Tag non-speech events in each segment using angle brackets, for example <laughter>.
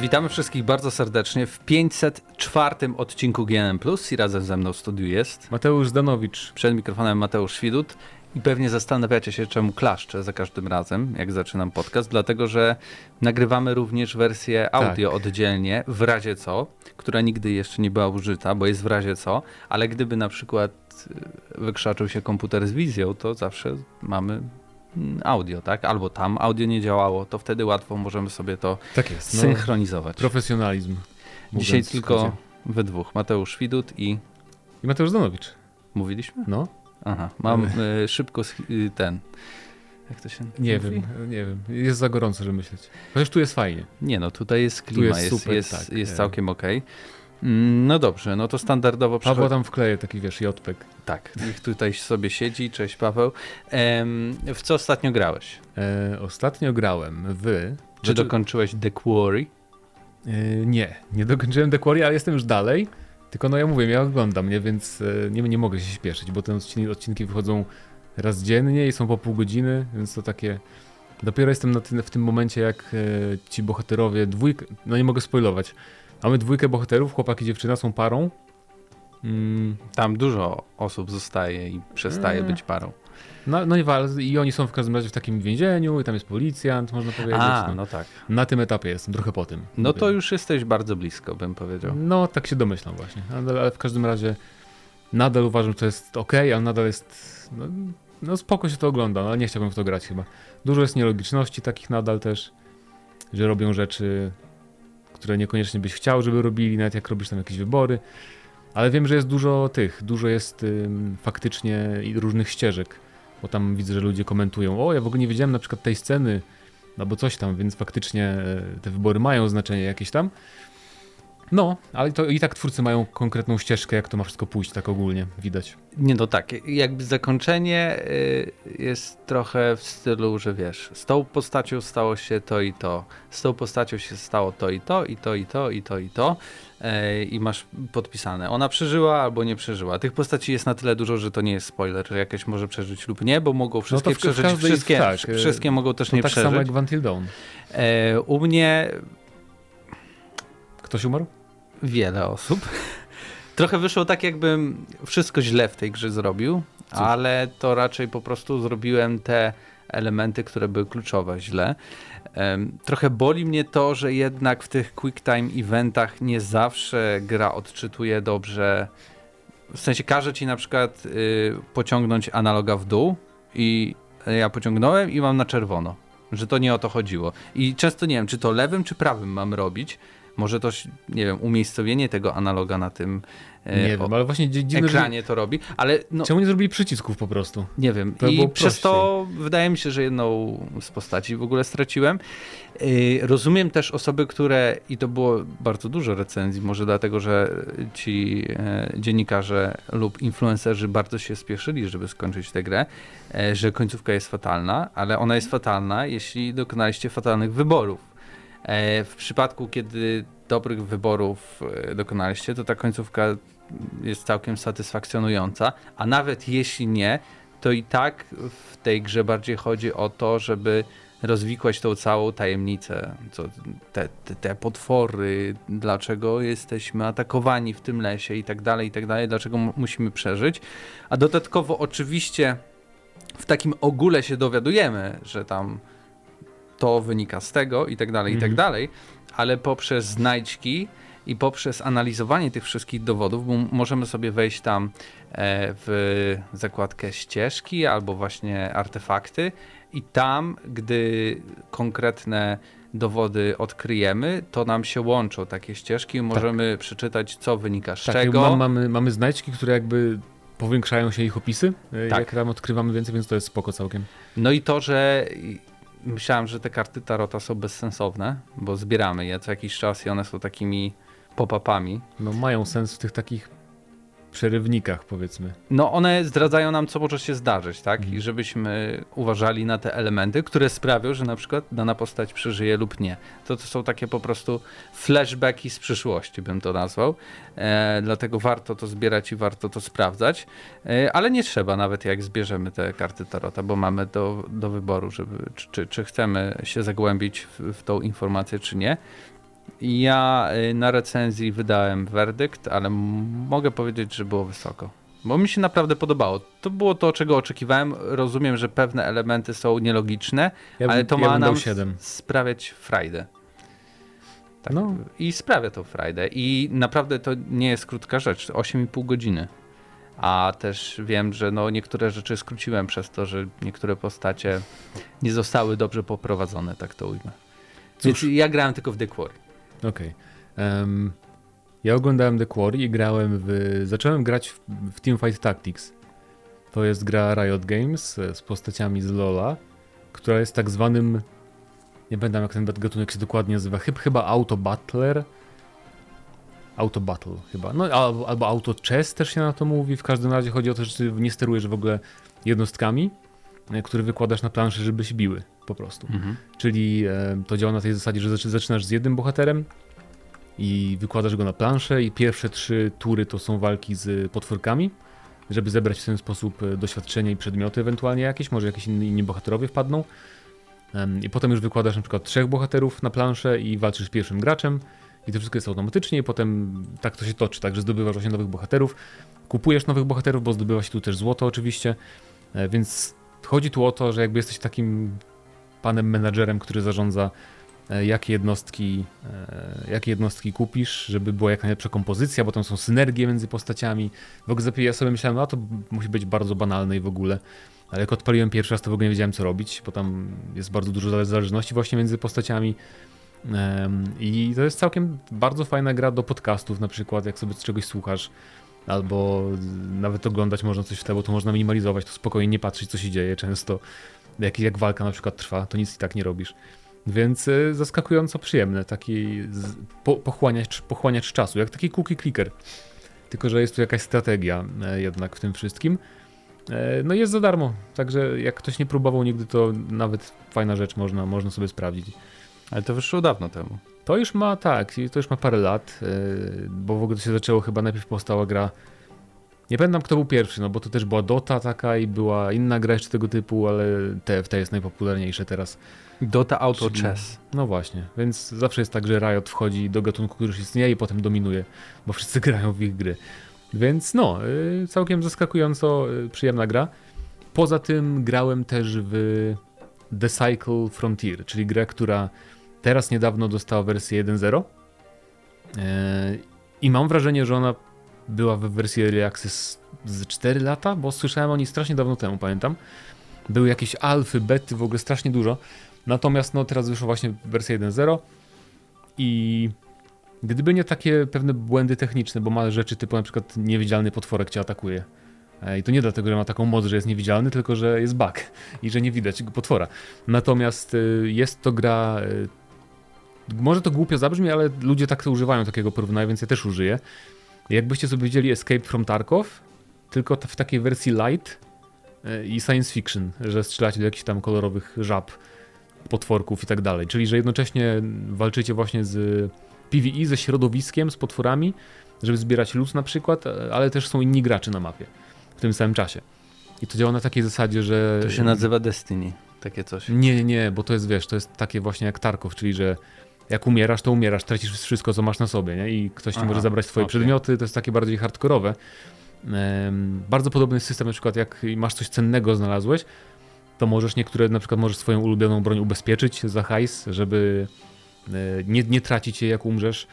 Witamy wszystkich bardzo serdecznie w 504 odcinku GNM Plus i razem ze mną w studiu jest Mateusz Zdanowicz. Przed mikrofonem Mateusz Świdut i pewnie zastanawiacie się, czemu klaszczę za każdym razem, jak zaczynam podcast, dlatego że nagrywamy również wersję audio tak. oddzielnie, w razie co, która nigdy jeszcze nie była użyta, bo jest w razie co, ale gdyby na przykład e, wykrzaczył się komputer z wizją, to zawsze mamy audio, tak? Albo tam audio nie działało, to wtedy łatwo możemy sobie to tak jest, no, synchronizować. Profesjonalizm. Dzisiaj tylko we dwóch. Mateusz Widut i... I Mateusz Danowicz. Mówiliśmy? No. Aha, mam y, szybko y, ten. Jak to się Nie mówi? wiem, nie wiem. Jest za gorąco, żeby myśleć. Chociaż tu jest fajnie. Nie no, tutaj jest klima, jest, jest, super, jest, tak, jest całkiem okej. Okay. Mm, no dobrze, no to standardowo... Paweł tam wkleje taki, wiesz, jotpek. Tak, ich tutaj sobie siedzi. Cześć Paweł. Ehm, w co ostatnio grałeś? E, ostatnio grałem w... Czy znaczy... dokończyłeś The Quarry? E, nie, nie dokończyłem The Quarry, ale jestem już dalej. Tylko no ja mówię, ja oglądam, nie, więc e, nie, nie mogę się śpieszyć, bo te odcinki, odcinki wychodzą raz dziennie i są po pół godziny, więc to takie... Dopiero jestem tym, w tym momencie, jak e, ci bohaterowie, dwójkę, no nie mogę spoilować, mamy dwójkę bohaterów, chłopak i dziewczyna są parą. Mm. Tam dużo osób zostaje i przestaje mm. być parą. No, no i, i oni są w każdym razie w takim więzieniu i tam jest policjant, można powiedzieć. A, no, no tak. Na tym etapie jestem, trochę po tym. No to już jesteś bardzo blisko, bym powiedział. No, tak się domyślam właśnie. Ale, ale w każdym razie nadal uważam, że to jest ok, ale nadal jest... No, no spoko się to ogląda, no, ale nie chciałbym w to grać chyba. Dużo jest nielogiczności takich nadal też, że robią rzeczy, które niekoniecznie byś chciał, żeby robili, nawet jak robisz tam jakieś wybory. Ale wiem, że jest dużo tych, dużo jest ym, faktycznie różnych ścieżek bo tam widzę, że ludzie komentują, o ja w ogóle nie wiedziałem na przykład tej sceny, albo coś tam, więc faktycznie e, te wybory mają znaczenie jakieś tam. No, ale to i tak twórcy mają konkretną ścieżkę, jak to ma wszystko pójść, tak ogólnie widać. Nie no tak, jakby zakończenie y, jest trochę w stylu, że wiesz, z tą postacią stało się to i to, z tą postacią się stało to i to, i to, i to, i to, i to e, i masz podpisane. Ona przeżyła albo nie przeżyła. Tych postaci jest na tyle dużo, że to nie jest spoiler, że jakieś może przeżyć lub nie, bo mogą no wszystkie no przeżyć, wszystkie, tak, wszystkie mogą też nie tak przeżyć. Tak samo jak Until Dawn. U mnie... Ktoś umarł? Wiele osób. Trochę wyszło tak, jakbym wszystko źle w tej grze zrobił, Cóż. ale to raczej po prostu zrobiłem te elementy, które były kluczowe źle. Trochę boli mnie to, że jednak w tych quick time eventach nie zawsze gra odczytuje dobrze. W sensie każe ci na przykład y, pociągnąć analoga w dół i ja pociągnąłem i mam na czerwono. Że to nie o to chodziło. I często nie wiem, czy to lewym, czy prawym mam robić. Może to, nie wiem, umiejscowienie tego analoga na tym e, nie wiem, ale właśnie dziwne, ekranie to robi, ale no, Czemu nie zrobili przycisków po prostu? Nie wiem. To I przez to wydaje mi się, że jedną z postaci w ogóle straciłem. E, rozumiem też osoby, które, i to było bardzo dużo recenzji, może dlatego, że ci e, dziennikarze lub influencerzy bardzo się spieszyli, żeby skończyć tę grę, że końcówka jest fatalna, ale ona jest fatalna, jeśli dokonaliście fatalnych wyborów E, w przypadku, kiedy dobrych wyborów e, dokonaliście, to ta końcówka jest całkiem satysfakcjonująca, a nawet jeśli nie, to i tak w tej grze bardziej chodzi o to, żeby rozwikłać tą całą tajemnicę, co, te, te, te, potwory, dlaczego jesteśmy atakowani w tym lesie i tak dalej, i tak dalej, dlaczego musimy przeżyć. A dodatkowo oczywiście w takim ogóle się dowiadujemy, że tam to wynika z tego i tak dalej, i tak mhm. dalej, ale poprzez znajdźki i poprzez analizowanie tych wszystkich dowodów, bo możemy sobie wejść tam e, w zakładkę ścieżki albo właśnie artefakty i tam, gdy konkretne dowody odkryjemy, to nam się łączą takie ścieżki i możemy tak. przeczytać, co wynika z tak, czego. Mamy, mamy znajdźki, które jakby powiększają się ich opisy, e, tak. jak tam odkrywamy więcej, więc to jest spoko całkiem. No i to, że myślałem, że te karty Tarota są bezsensowne, bo zbieramy je co jakiś czas i one są takimi pop-upami. No mają sens w tych takich przerywnikach, powiedzmy. No one zdradzają nam, co może się zdarzyć, tak? Mhm. I żebyśmy uważali na te elementy, które sprawią, że na przykład dana postać przeżyje lub nie. To, to są takie po prostu flashbacki z przyszłości, bym to nazwał. E, dlatego warto to zbierać i warto to sprawdzać. E, ale nie trzeba nawet jak zbierzemy te karty Tarota, bo mamy do, do wyboru, żeby, czy, czy chcemy się zagłębić w, w tą informację, czy nie. Ja y, na recenzji wydałem werdykt, ale mogę powiedzieć, że było wysoko. Bo mi się naprawdę podobało. To było to, czego oczekiwałem. Rozumiem, że pewne elementy są nielogiczne, ja ale to ja ma nam 7. sprawiać frajdę. Tak. No. I sprawia to frajdę. I naprawdę to nie jest krótka rzecz. 8,5 godziny. A też wiem, że no niektóre rzeczy skróciłem przez to, że niektóre postacie nie zostały dobrze poprowadzone, tak to ujmę. Cóż. Więc ja grałem tylko w The Quarry. Okej. Okay. Um, ja oglądałem The Quarry i grałem w... Zacząłem grać w, w Teamfight Tactics. To jest gra Riot Games z postaciami z Lola, która jest tak zwanym nie pamiętam jak ten gatunek się dokładnie nazywa, chyba Auto Battler. Auto Battle chyba. No albo, albo Auto Chess też się na to mówi. W każdym razie chodzi o to, że nie sterujesz w ogóle jednostkami, e, które wykładasz na planszy, żeby się biły po prostu. Mhm. Czyli e, to działa na tej zasadzie, że zaczynasz z jednym bohaterem i wykładasz go na planszę i pierwsze trzy tury to są walki z potworkami, żeby zebrać w ten sposób e, doświadczenie i przedmioty ewentualnie jakieś, może jakieś inni, inni bohaterowie wpadną. I potem już wykładasz na przykład trzech bohaterów na planszę i walczysz z pierwszym graczem. I to wszystko jest automatycznie i potem tak to się toczy, tak, że zdobywasz właśnie nowych bohaterów. Kupujesz nowych bohaterów, bo zdobywa się tu też złoto oczywiście. Więc chodzi tu o to, że jakby jesteś takim panem menadżerem, który zarządza e, jakie jednostki, e, jakie jednostki kupisz, żeby była jak najlepsza kompozycja, bo tam są synergie między postaciami. W ogóle ja sobie myślałem, no to musi być bardzo banalne i w ogóle. Ale jak odpaliłem pierwszy raz, to w ogóle nie wiedziałem co robić, bo tam jest bardzo dużo zależności właśnie między postaciami. I to jest całkiem bardzo fajna gra do podcastów, na przykład jak sobie czegoś słuchasz, albo nawet oglądać można coś w tle, bo to można minimalizować, to spokojnie nie patrzeć co się dzieje często. Jak, jak walka na przykład trwa, to nic i tak nie robisz. Więc e, zaskakująco przyjemne, taki po, pochłaniacz, pochłaniacz czasu, jak taki cookie clicker. Tylko, że jest tu jakaś strategia e, jednak w tym wszystkim. E, no jest za darmo, także jak ktoś nie próbował nigdy, to nawet fajna rzecz można, można sobie sprawdzić. Ale to wyszło dawno temu. To już ma, tak, to już ma parę lat, e, bo w ogóle to się zaczęło chyba najpierw powstała gra nie pamiętam kto był pierwszy, no bo to też była Dota taka i była inna gra jeszcze tego typu, ale TFT jest najpopularniejsze teraz. Dota Auto Czyli, Chess. No właśnie, więc zawsze jest tak, że Riot wchodzi do gatunku, który już istnieje i potem dominuje, bo wszyscy <laughs> grają w ich gry. Więc no, y, całkiem zaskakująco y, przyjemna gra. Poza tym grałem też w The Cycle Frontier, czyli grę, która teraz niedawno dostała wersję 1.0. E, I mam wrażenie, że ona była w wersji Early Access z 4 lata, bo słyszałem o niej strasznie dawno temu, pamiętam. Były jakieś alfy, bety, w ogóle strasznie dużo. Natomiast no teraz wyszła właśnie wersja 1.0 i Gdyby nie takie pewne błędy techniczne, bo ma rzeczy typu na przykład niewidzialny potworek cię atakuje. E, I to nie dlatego, że ma taką moc, że jest niewidzialny, tylko że jest bug i że nie widać go potwora. Natomiast y, jest to gra. Może to głupio zabrzmi, ale ludzie tak to używają takiego porównania, więc ja też użyję. Jakbyście sobie widzieli Escape from Tarkov, tylko w takiej wersji light y, i science fiction, że strzelacie do jakichś tam kolorowych żab, potworków i tak dalej. Czyli, że jednocześnie walczycie właśnie z PvE ze środowiskiem, z potworami, żeby zbierać luz na przykład, e, ale też są inni gracze na mapie w tym samym czasie. I to działa na takiej zasadzie, że... To się nazywa Destiny, takie coś. Nie, nie, nie, bo to jest, wiesz, to jest takie właśnie jak Tarkov, czyli że jak umierasz, to umierasz, tracisz wszystko, co masz na sobie, nie? I ktoś ci Aha, może zabrać twoje okay. przedmioty, to jest takie bardziej hardkorowe. Bardzo podobny system, na przykład jak masz coś cennego znalazłeś, to możesz niektóre, na przykład możesz swoją ulubioną broń ubezpieczyć za hajs, żeby E, nie, nie tracić jej jak umrzesz,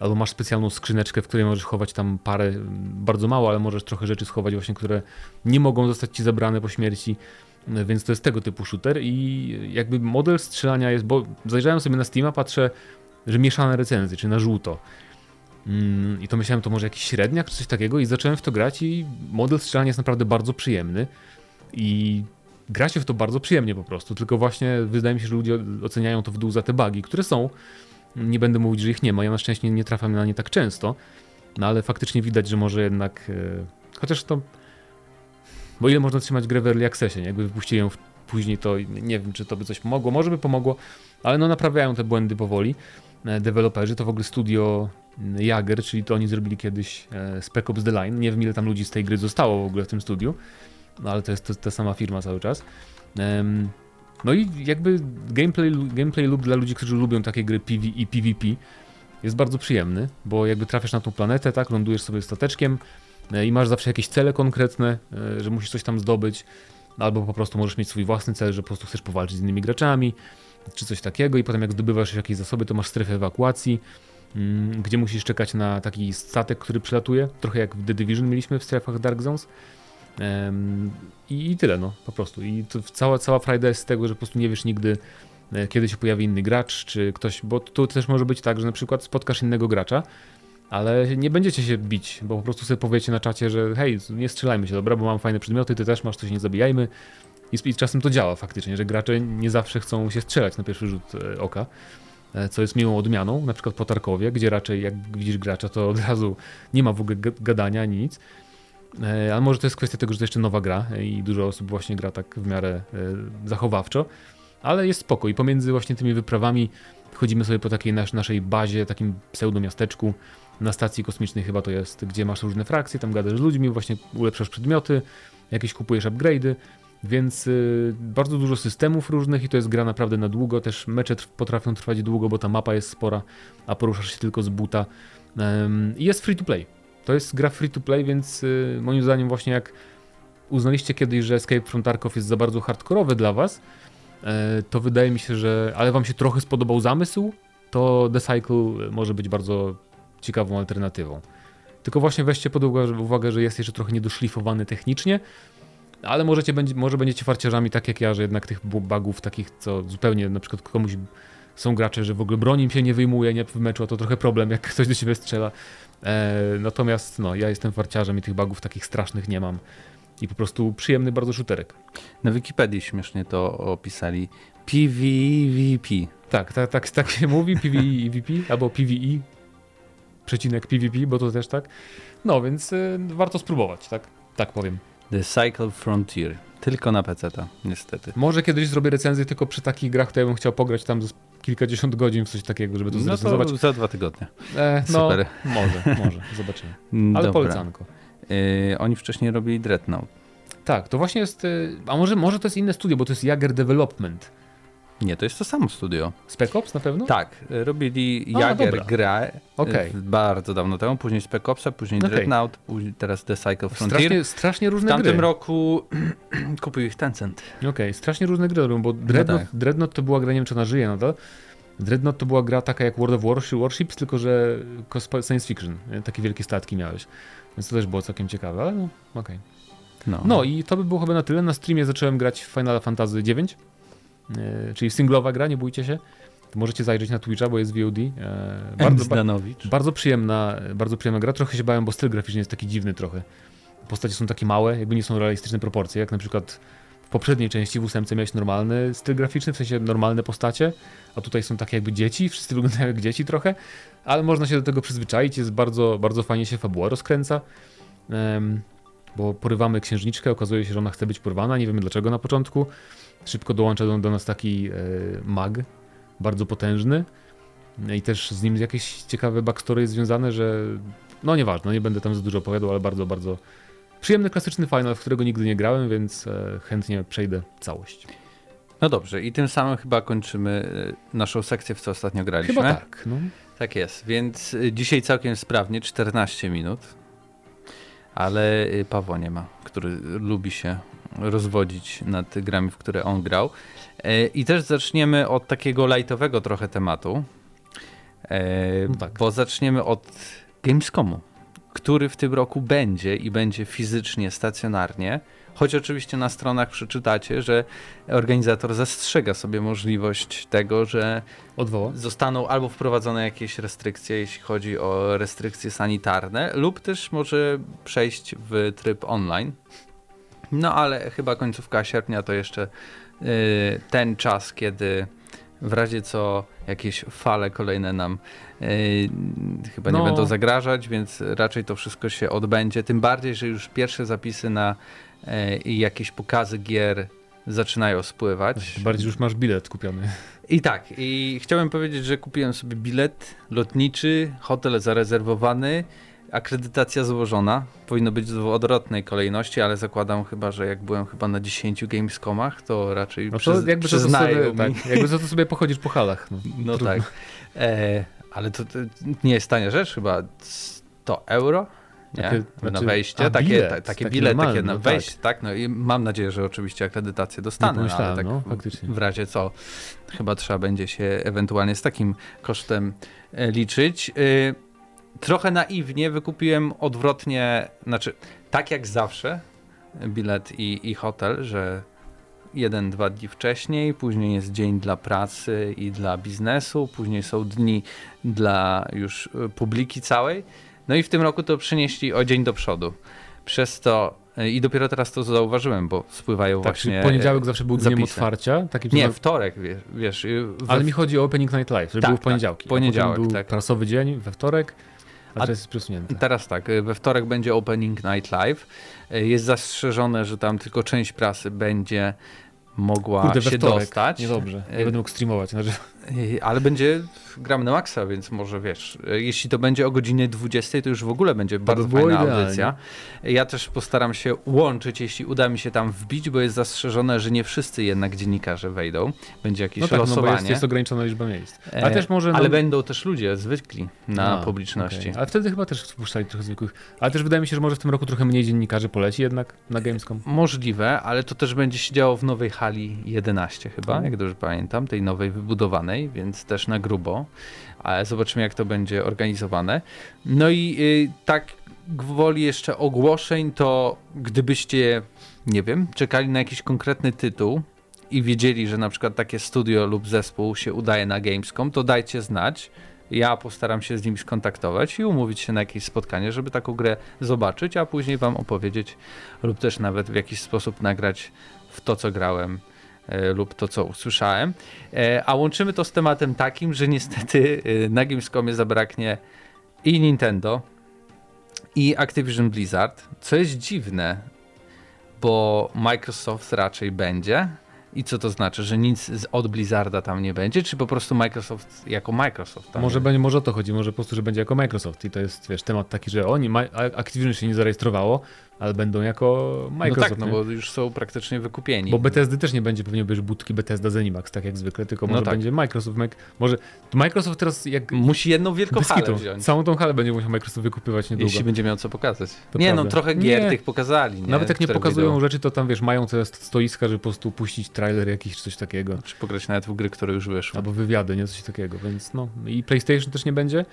albo masz specjalną skrzyneczkę, w której możesz chować tam parę, bardzo mało, ale możesz trochę rzeczy schować właśnie, które nie mogą zostać ci zabrane po śmierci, więc to jest tego typu shooter i jakby model strzelania jest, bo zajrzałem sobie na Steama, patrzę, że mieszane recenzje, czy na żółto. Mm, I to myślałem, to może jakiś średniak czy coś takiego i zacząłem w to grać i model strzelania jest naprawdę bardzo przyjemny i gra się w to bardzo przyjemnie po prostu, tylko właśnie wydaje mi się, że ludzie oceniają to w dół za te bugi, które są. Nie będę mówić, że ich nie ma, ja na szczęście nie trafiam na nie tak często, no ale faktycznie widać, że może jednak, e, chociaż to, bo ile można trzymać grę w Early Accessie, nie? jakby wypuścili ją później, to nie wiem, czy to by coś pomogło, może by pomogło, ale no naprawiają te błędy powoli e, deweloperzy, to w ogóle studio Jager, czyli to oni zrobili kiedyś e, Spec Ops The Line, nie wiem ile tam ludzi z tej gry zostało w ogóle w tym studiu, no ale to jest to, ta sama firma cały czas. No i jakby gameplay, gameplay lub dla ludzi, którzy lubią takie gry PvE i PvP jest bardzo przyjemny, bo jakby trafiasz na tą planetę, tak, lądujesz sobie stateczkiem i masz zawsze jakieś cele konkretne, e, że musisz coś tam zdobyć, albo po prostu możesz mieć swój własny cel, że po prostu chcesz powalczyć z innymi graczami, czy coś takiego i potem jak zdobywasz jakieś zasoby, to masz strefę ewakuacji, mm, gdzie musisz czekać na taki statek, który przylatuje, trochę jak w The Division mieliśmy w strefach Dark Zones. I, tyle, no, po prostu. I cała, cała frajda jest z tego, że po prostu nie wiesz nigdy, e, kiedy się pojawi inny gracz, czy ktoś, bo tu też może być tak, że na przykład spotkasz innego gracza, ale nie będziecie się bić, bo po prostu sobie powiecie na czacie, że hej, nie strzelajmy się, dobra, bo mam fajne przedmioty, ty też masz, się nie zabijajmy. I, I czasem to działa faktycznie, że gracze nie zawsze chcą się strzelać na pierwszy rzut e, oka, e, co jest miłą odmianą, na przykład po Tarkowie, gdzie raczej jak widzisz gracza, to od razu nie ma w ogóle gadania, nic. E, ale może to jest kwestia tego, że to jeszcze nowa gra i dużo osób właśnie gra tak w miarę zachowawczo, ale jest spoko i pomiędzy właśnie tymi wyprawami chodzimy sobie po takiej nas, naszej bazie, takim pseudomiasteczku, na stacji kosmicznej chyba to jest, gdzie masz różne frakcje, tam gadasz z ludźmi, właśnie ulepszasz przedmioty, jakieś kupujesz upgrade'y, więc y, bardzo dużo systemów różnych i to jest gra naprawdę na długo. Też mecze potrafią trwać długo, bo ta mapa jest spora, a poruszasz się tylko z buta. I jest free to play. To jest gra free to play, więc y, moim zdaniem właśnie jak uznaliście kiedyś, że Escape from Tarkov jest za bardzo hardkorowy dla was, e, to wydaje mi się, że ale wam się trochę spodobał zamysł, to The Cycle może być bardzo ciekawą alternatywą. Tylko właśnie weźcie pod uwagę, że jest jeszcze trochę niedoszlifowany technicznie, ale możecie, może będziecie farciarzami tak jak ja, że jednak tych bugów takich, co zupełnie na przykład komuś są gracze, że w ogóle broni im się nie wyjmuje nie w meczu, a to trochę problem, jak ktoś do siebie strzela. E, natomiast no, ja jestem farciarzem i tych bugów takich strasznych nie mam. I po prostu przyjemny bardzo shooterek. Na Wikipedii śmiesznie to opisali. PvVP. Tak, tak, tak, tak się mówi, PvEVP albo PvE, przecinek PvP, bo to też tak. No, więc y, warto spróbować, tak? Tak powiem. The Cycle Frontier. Tylko na PC, niestety. Może kiedyś zrobię recenzję tylko przy takich grach, to ja bym chciał pograć tam kilkadziesiąt godzin w coś takiego, żeby to no zrecenzować. To za dwa tygodnie. E, no, Super. Może, może, zobaczymy. <laughs> Ale Dobra. polecanko. Yy, oni wcześniej robili Dreadnought. Tak, to właśnie jest. Y, a może, może to jest inne studio, bo to jest Jager Development. Nie, to jest to samo studio. Spec Ops na pewno? Tak, robili Jager grę okay. bardzo dawno temu, później Spec Opsa, później okay. Dreadnought, później teraz The Cycle Frontier. Strasznie, strasznie różne gry. W tamtym gry. roku <clears throat> kupił ich Tencent. Okej, okay. strasznie różne gry robią, bo Dreadnought, no tak. Dreadnought to była gra, nie wiem czy ona żyje nadal, Dreadnought to była gra taka jak World of Warships, tylko że science fiction, takie wielkie statki miałeś. Więc to też było całkiem ciekawe, ale no, okej. Okay. No. no i to by było chyba na tyle. Na streamie zacząłem grać w Final Fantasy IX. E, czyli singlowa gra, nie bójcie się. Możecie zajrzeć na Twitcha, bo jest VOD. E, bardzo, bardzo, przyjemna, bardzo przyjemna gra. Trochę się bałem, bo styl graficzny jest taki dziwny trochę. Postacie są takie małe, jakby nie są realistyczne proporcje, jak na przykład w poprzedniej części w ósemce miałeś normalny styl graficzny, w sensie normalne postacie, a tutaj są takie jakby dzieci, wszyscy <laughs> wyglądają jak dzieci trochę, ale można się do tego przyzwyczaić, jest bardzo, bardzo fajnie się fabuła rozkręca. Um, bo porywamy księżniczkę, okazuje się, że ona chce być porwana, nie wiemy dlaczego na początku. Szybko dołącza do, do nas taki e, mag, bardzo potężny i też z nim jakieś ciekawe backstory związane, że no nieważne, nie będę tam za dużo opowiadał, ale bardzo, bardzo przyjemny, klasyczny final, w którego nigdy nie grałem, więc e, chętnie przejdę całość. No dobrze, i tym samym chyba kończymy e, naszą sekcję, w co ostatnio graliśmy. Chyba tak. No. Tak jest, więc e, dzisiaj całkiem sprawnie, 14 minut, ale e, Pawła nie ma, który lubi się rozwodzić nad grami, w które on grał. E, I też zaczniemy od takiego lightowego trochę tematu, e, no tak. bo zaczniemy od Gamescomu, który w tym roku będzie i będzie fizycznie, stacjonarnie. Choć oczywiście na stronach przeczytacie, że organizator zastrzega sobie możliwość tego, że Odwoła. zostaną albo wprowadzone jakieś restrykcje, jeśli chodzi o restrykcje sanitarne, lub też może przejść w tryb online. No ale chyba końcówka sierpnia to jeszcze y, ten czas, kiedy w razie co jakieś fale kolejne nam y, chyba no. nie będą zagrażać, więc raczej to wszystko się odbędzie. Tym bardziej, że już pierwsze zapisy na y, jakieś pokazy gier zaczynają spływać. Bardziej już masz bilet kupiony. I tak, i chciałem powiedzieć, że kupiłem sobie bilet lotniczy, hotel zarezerwowany akredytacja złożona. Powinno być w odwrotnej kolejności, ale zakładam chyba, że jak byłem chyba na 10 Gamescomach, to raczej no to jakby przyznają to sobie, mi. Tak, jakby za to sobie pochodzisz po halach. No, <laughs> no tak. E, Ale to, to nie jest tania rzecz, chyba 100 euro? Nie? Takie, na znaczy- wejście, takie, bilet, ta, takie takie na no wejście, tak. No i mam nadzieję, że oczywiście akredytację dostanę, no, ale tak no, w- faktycznie. w razie co, chyba trzeba będzie się ewentualnie z takim kosztem e, liczyć. Y, Trochę naiwnie wykupiłem odwrotnie, znaczy tak jak zawsze, bilet i, i hotel, że jeden, dwa dni wcześniej, później jest dzień dla pracy i dla biznesu, później są dni dla już y, publiki całej. No i w tym roku to przynieśli o dzień do przodu. Przez to y, i dopiero teraz to zauważyłem, bo spływają Tak, właśnie. czyli poniedziałek zawsze był dniem zapisy. otwarcia. Taki Nie, wtorek, wiesz. wiesz y, we Ale mi chodzi o Opening Night Live, że Tak, był w tak, poniedziałki. a poniedziałek, był tak. prasowy dzień we wtorek, a, A- to jest przesunięte. Teraz tak, y, we wtorek będzie Opening Night Live. Y, Jest zastrzeżone, że tam tylko część prasy będzie mogła Kurde, się wtorek. dostać. Niedobrze, nie będę mógł streamować. Znaczy, Y, Ale będzie gram na maksa, więc może wiesz, jeśli to będzie o godzinie 20, to już w ogóle będzie bardzo by fajna idealnie. audycja. Ja też postaram się łączyć, jeśli uda mi się tam wbić, bo jest zastrzeżone, że nie wszyscy jednak dziennikarze wejdą. Będzie jakieś no tak, no bo losowanie. jest, jest ograniczona liczba miejsc. Ale E, też może... Ale no, będą też ludzie zwykli na A, publiczności. okej. Ale wtedy chyba też wpuszczali trochę zwykłych. Ale też wydaje mi się, że może w tym roku trochę mniej dziennikarzy poleci jednak na Gamescom. Możliwe, ale to też będzie się działo w nowej hali 11 chyba, Mhm. jak dobrze pamiętam, tej nowej wybudowanej, więc też na grubo. Ale zobaczymy jak to będzie organizowane. No i y, tak gwoli jeszcze ogłoszeń, to gdybyście, nie wiem, czekali na jakiś konkretny tytuł i wiedzieli, że na przykład takie studio lub zespół się udaje na Gamescom, to dajcie znać. Ja postaram się z nimi skontaktować i umówić się na jakieś spotkanie, żeby taką grę zobaczyć, a później wam opowiedzieć lub też nawet w jakiś sposób nagrać w to, co grałem lub to, co usłyszałem. E, a łączymy to z tematem takim, że niestety e, na Gamescomie zabraknie i Nintendo, i Activision Blizzard, co jest dziwne, bo Microsoft raczej będzie. I co to znaczy, że nic od Blizzarda tam nie będzie, czy po prostu Microsoft jako Microsoft Może, będzie, może o to chodzi, może po prostu, że będzie jako Microsoft i to jest, wiesz, temat taki, że oni, Activision się nie zarejestrowało, ale będą jako Microsoft, no tak, nie? no bo już są praktycznie wykupieni. Bo Bethesdy też nie będzie pewnie być budki Bethesda Zenimax, tak jak zwykle, tylko No może tak. będzie Microsoft. Mic- Może Microsoft teraz jak Musi jedną wielką halę wziąć. całą tą halę będzie musiał Microsoft wykupywać niedługo. Jeśli będzie miał co pokazać. To nie prawda. no, trochę gier Nie. tych pokazali. Nie? Nawet jak nie pokazują wyjdą. rzeczy, to tam wiesz, mają te stoiska, żeby po prostu puścić trailer jakiś czy coś takiego. Czy pograć nawet w gry, które już wyszły. Albo wywiady, nie? Coś takiego, więc no. I PlayStation też nie będzie.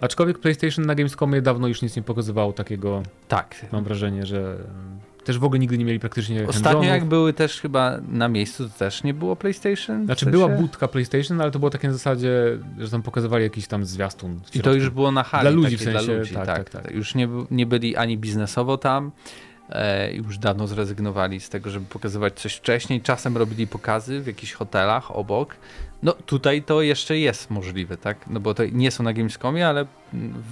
Aczkolwiek PlayStation na Gamescomie dawno już nic nie pokazywało takiego, Tak. mam wrażenie, że e, też w ogóle nigdy nie mieli praktycznie Ostatnio jak były też chyba na miejscu, to też nie było PlayStation? Znaczy była budka PlayStation, ale to było takie na zasadzie, że tam pokazywali jakiś tam zwiastun. I to już było na hali. Dla ludzi w sensie, dla ludzi, tak, tak, tak, tak. Już nie, nie byli ani biznesowo tam, e, już dawno zrezygnowali z tego, żeby pokazywać coś wcześniej. Czasem robili pokazy w jakichś hotelach obok. No tutaj to jeszcze jest możliwe, tak? No bo to nie są na Gamescomie, ale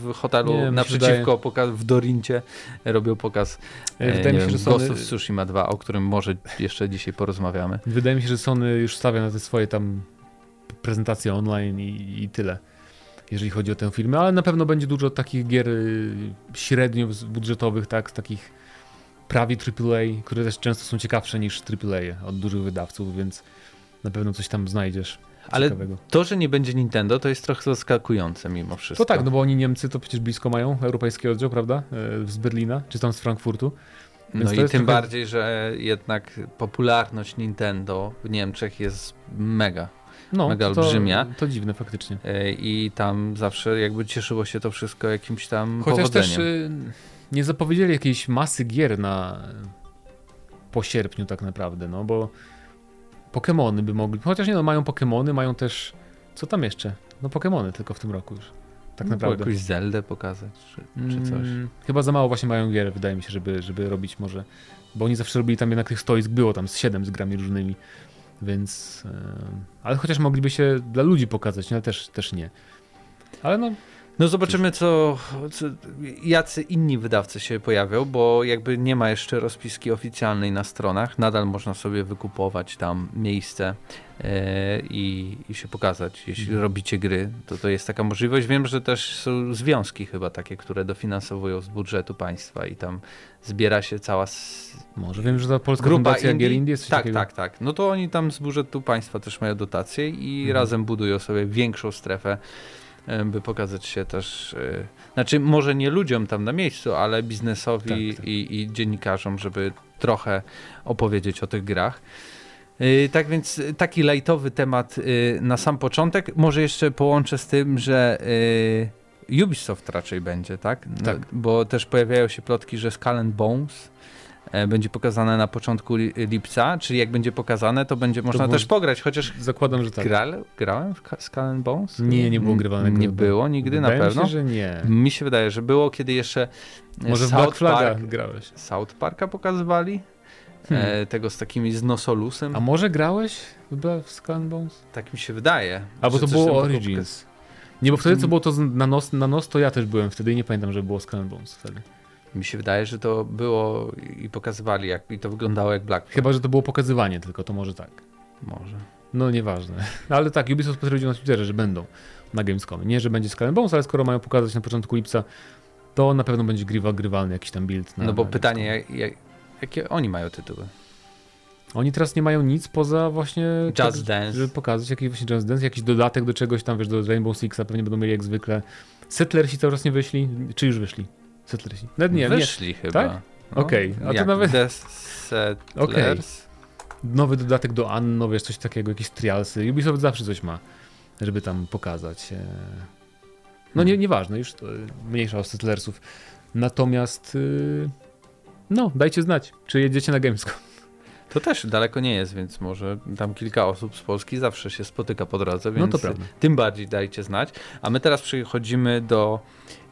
w hotelu Nie, naprzeciwko pokaz, w Dorincie robią pokaz E, e, Wydaje nie mi się, wiem, że Sony, Ghost of Tsushima 2, o którym może jeszcze dzisiaj porozmawiamy. wydaje mi się, że Sony już stawia na te swoje tam prezentacje online i, i tyle. Jeżeli chodzi o tę firmę, ale na pewno będzie dużo takich gier y, średnio budżetowych, tak, z takich prawie AAA, które też często są ciekawsze niż AAA od dużych wydawców, więc na pewno coś tam znajdziesz Ale ciekawego. to, że nie będzie Nintendo, to jest trochę zaskakujące mimo wszystko. To tak, no bo oni Niemcy to przecież blisko mają, europejski oddział, prawda? E, Z Berlina, czy tam z Frankfurtu. Więc No to i tym trochę- bardziej, że jednak popularność Nintendo w Niemczech jest mega. No, Mega to, olbrzymia. to dziwne faktycznie. E, I tam zawsze jakby cieszyło się to wszystko jakimś tam Chociaż powodzeniem. też y, nie zapowiedzieli jakiejś masy gier na po sierpniu tak naprawdę, no bo Pokémony by mogli, chociaż nie no, mają Pokémony, mają też, co tam jeszcze? No Pokémony tylko w tym roku już, tak No, naprawdę. Jakąś Zeldę pokazać, czy, czy coś. Mm, chyba za mało właśnie mają gier, wydaje mi się, żeby, żeby robić może, bo oni zawsze robili tam jednak tych stoisk, było tam z 7 z grami różnymi, więc, e, ale chociaż mogliby się dla ludzi pokazać, no ale też, też nie. Ale no, No zobaczymy, co, co, jacy inni wydawcy się pojawią, bo jakby nie ma jeszcze rozpiski oficjalnej na stronach. Nadal można sobie wykupować tam miejsce e, i, i się pokazać. Jeśli Mhm. robicie gry, to to jest taka możliwość. Wiem, że też są związki chyba takie, które dofinansowują z budżetu państwa i tam zbiera się cała s- może wiem, że ta polska grupa fundacja indie. gier indie jest Tak, takiego. tak, tak. No to oni tam z budżetu państwa też mają dotacje i Mhm. razem budują sobie większą strefę by pokazać się też, e, znaczy może nie ludziom tam na miejscu, ale biznesowi tak, tak. I, i dziennikarzom, żeby trochę opowiedzieć o tych grach. E, tak więc taki lajtowy temat na sam początek. Może jeszcze połączę z tym, że Ubisoft raczej będzie, tak? Tak. Bo też pojawiają się plotki, że Skull Bones E, będzie pokazane na początku lipca, czyli jak będzie pokazane, to będzie można to też pograć, chociaż... Zakładam, że tak. Gra, grałem w Skull and Bones? Nie, nie było grywanego. Nie było nigdy Wydaje na pewno? Mi się, że nie. Mi się wydaje, że było, kiedy jeszcze e, Może South w Black Flaga Park, grałeś. South Parka pokazywali? Hmm. E, tego z takimi z nosolusem. A może grałeś w Skull and Bones? Tak mi się wydaje. Albo to było Origins. Nie, bo wtedy co było to na nos, na nos, to ja też byłem wtedy i nie pamiętam, że było Skull and Bones wtedy. Mi się wydaje, że to było i pokazywali, jak i to wyglądało jak Black. Chyba, że to było pokazywanie tylko, to może tak. Może. No nieważne. Ale tak, Ubisoft potwierdził na Twitterze, że będą na Gamescom. Nie, że będzie Skull Bones, ale skoro mają pokazać na początku lipca, to na pewno będzie grywa, grywalny jakiś tam build. Na, no bo pytanie, jak, jak, jakie oni mają tytuły? Oni teraz nie mają nic poza właśnie... Just tak, Dance. Żeby pokazać jakiś właśnie Just Dance, jakiś dodatek do czegoś tam, wiesz, do Rainbow Sixa pewnie będą mieli jak zwykle. Settlersi cały czas nie wyszli, czy już wyszli? Settlersi. Nawet nie, Wyszli nie. chyba. Tak? No, Okej, okay. a to nawet... The Settlers? Okay. Nowy dodatek do Anno, wiesz, coś takiego, jakieś trialsy. Ubisoft zawsze coś ma, żeby tam pokazać. E. No nie, hmm. nieważne, już to mniejsza o Settlersów. Natomiast y, no, dajcie znać, czy jedziecie na Gamescom. To też daleko nie jest, więc może tam kilka osób z Polski zawsze się spotyka po drodze, więc no to tym bardziej dajcie znać. A my teraz przechodzimy do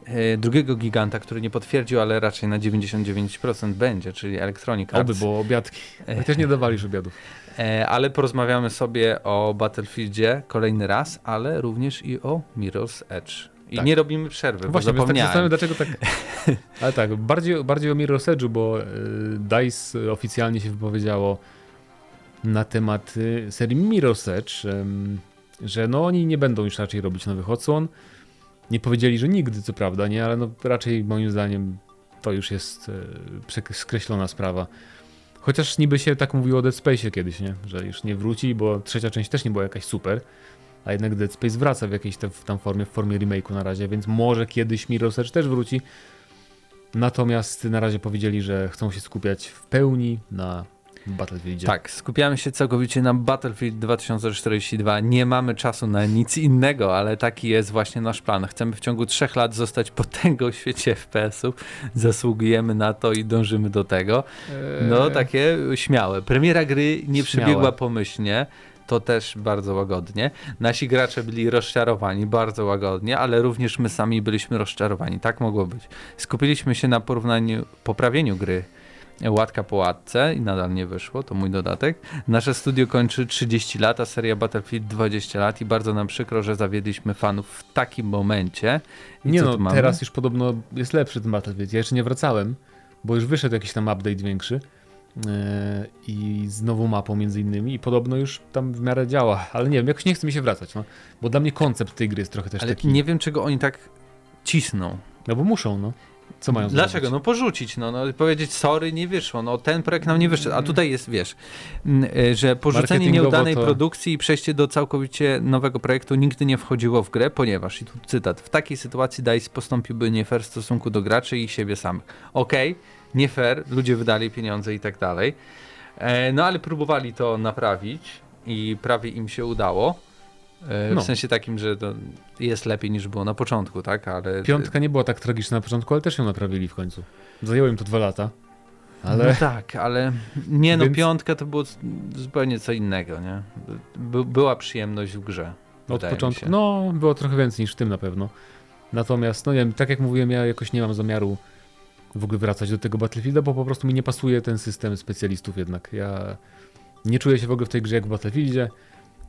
E, drugiego giganta, który nie potwierdził, ale raczej na 99% będzie, czyli Electronic Arts. Oby było obiadki. Chociaż nie dawalisz obiadów. E, ale porozmawiamy sobie o Battlefieldzie kolejny raz, ale również i o Mirror's Edge. I tak. nie robimy przerwy, Właśnie, bo tak zapomniałem. Tak dlaczego tak... <laughs> Ale tak, bardziej, bardziej o Mirror's Edge'u, bo e, DICE oficjalnie się wypowiedziało na temat serii Mirror's Edge, że no oni nie będą już raczej robić nowych odsłon, nie powiedzieli, że nigdy, co prawda, nie, ale no raczej moim zdaniem to już jest e, skreślona sprawa. Chociaż niby się tak mówiło o Dead Space kiedyś, nie? że już nie wróci, bo trzecia część też nie była jakaś super, a jednak Dead Space wraca w jakiejś tam formie, w formie remake'u na razie, więc może kiedyś Mirror's Edge też wróci. Natomiast na razie powiedzieli, że chcą się skupiać w pełni na Battlefieldzie. Tak, skupiamy się całkowicie na Battlefield 2042. Nie mamy czasu na nic innego, ale taki jest właśnie nasz plan. Chcemy w ciągu trzech lat zostać potęgą w świecie FPS-ów. Zasługujemy na to i dążymy do tego. No, eee. takie śmiałe. Premiera gry nie przebiegła pomyślnie to też bardzo łagodnie. Nasi gracze byli rozczarowani bardzo łagodnie, ale również my sami byliśmy rozczarowani. Tak mogło być. Skupiliśmy się na porównaniu, poprawieniu gry łatka po łatce i nadal nie wyszło, to mój dodatek. Nasze studio kończy 30 lat, a seria Battlefield 20 lat i bardzo nam przykro, że zawiedliśmy fanów w takim momencie. I nie no, teraz już podobno jest lepszy ten Battlefield. Ja jeszcze nie wracałem, bo już wyszedł jakiś tam update większy i z nową mapą między innymi i podobno już tam w miarę działa, ale nie wiem, jakoś nie chce mi się wracać, no, bo dla mnie koncept tej gry jest trochę też ale taki... nie wiem, czego oni tak cisną. No bo muszą, no. Co mają Dlaczego? Zrobić? No porzucić, no, no powiedzieć sorry, nie wyszło, no ten projekt nam nie wyszedł, a tutaj jest, wiesz, e, że porzucenie nieudanej to... produkcji i przejście do całkowicie nowego projektu nigdy nie wchodziło w grę, ponieważ, i tu cytat, w takiej sytuacji DICE postąpiłby nie fair w stosunku do graczy i siebie samych. Okej, okay, nie fair, ludzie wydali pieniądze i tak dalej, e, no ale próbowali to naprawić i prawie im się udało. E, no. W sensie takim, że to jest lepiej niż było na początku, tak? Ale... Piątka nie była tak tragiczna na początku, ale też ją naprawili w końcu. Zajęło im to dwa lata. Ale... No tak, ale nie no, Więc... piątka to było zupełnie co innego, nie? By, była przyjemność w grze. Od początku, no było trochę więcej niż w tym na pewno. Natomiast, no nie wiem, tak jak mówiłem, ja jakoś nie mam zamiaru w ogóle wracać do tego Battlefielda, bo po prostu mi nie pasuje ten system specjalistów jednak. Ja nie czuję się w ogóle w tej grze jak w Battlefieldzie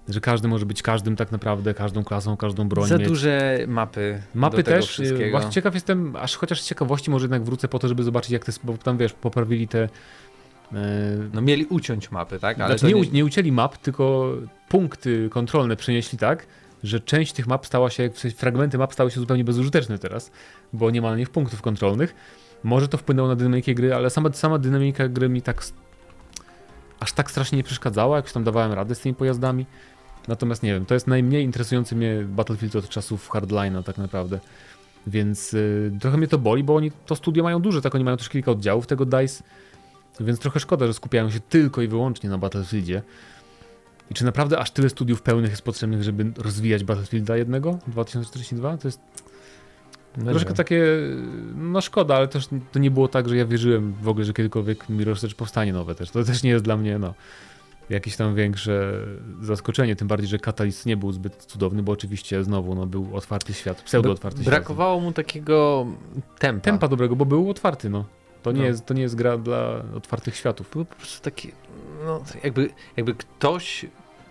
że każdy może być każdym tak naprawdę, każdą klasą, każdą bronią. Za mieć. duże mapy. Mapy też. Y, właśnie ciekaw jestem, aż chociaż z ciekawości może jednak wrócę po to, żeby zobaczyć jak te, bo tam wiesz, poprawili te e, no mieli uciąć mapy, tak? Ale znaczy, nie, nie... nie ucięli map, tylko punkty kontrolne przenieśli tak, że część tych map stała się, fragmenty map stały się zupełnie bezużyteczne teraz, bo nie ma na nich punktów kontrolnych. Może to wpłynęło na dynamikę gry, ale sama, sama dynamika gry mi tak aż tak strasznie nie przeszkadzała, jak tam dawałem radę z tymi pojazdami. Natomiast nie wiem, to jest najmniej interesujący mnie Battlefield od czasów Hardline'a tak naprawdę. Więc y, trochę mnie to boli, bo oni to studio mają duże, tak oni mają też kilka oddziałów tego DICE, więc trochę szkoda, że skupiają się tylko i wyłącznie na Battlefieldzie. I czy naprawdę aż tyle studiów pełnych jest potrzebnych, żeby rozwijać Battlefielda jednego 2042? To jest no troszkę wiem. takie, no szkoda, ale też to nie było tak, że ja wierzyłem w ogóle, że kiedykolwiek Mirror's Edge powstanie nowe też. To też nie jest dla mnie, no, jakieś tam większe zaskoczenie, tym bardziej, że Catalyst nie był zbyt cudowny, bo oczywiście znowu no, był otwarty świat, pseudo otwarty Brakowało świat. Brakowało mu takiego tempa. Tempa dobrego, bo był otwarty, no. To nie, no. jest, to nie jest gra dla otwartych światów. Był po prostu taki, no, jakby, jakby ktoś,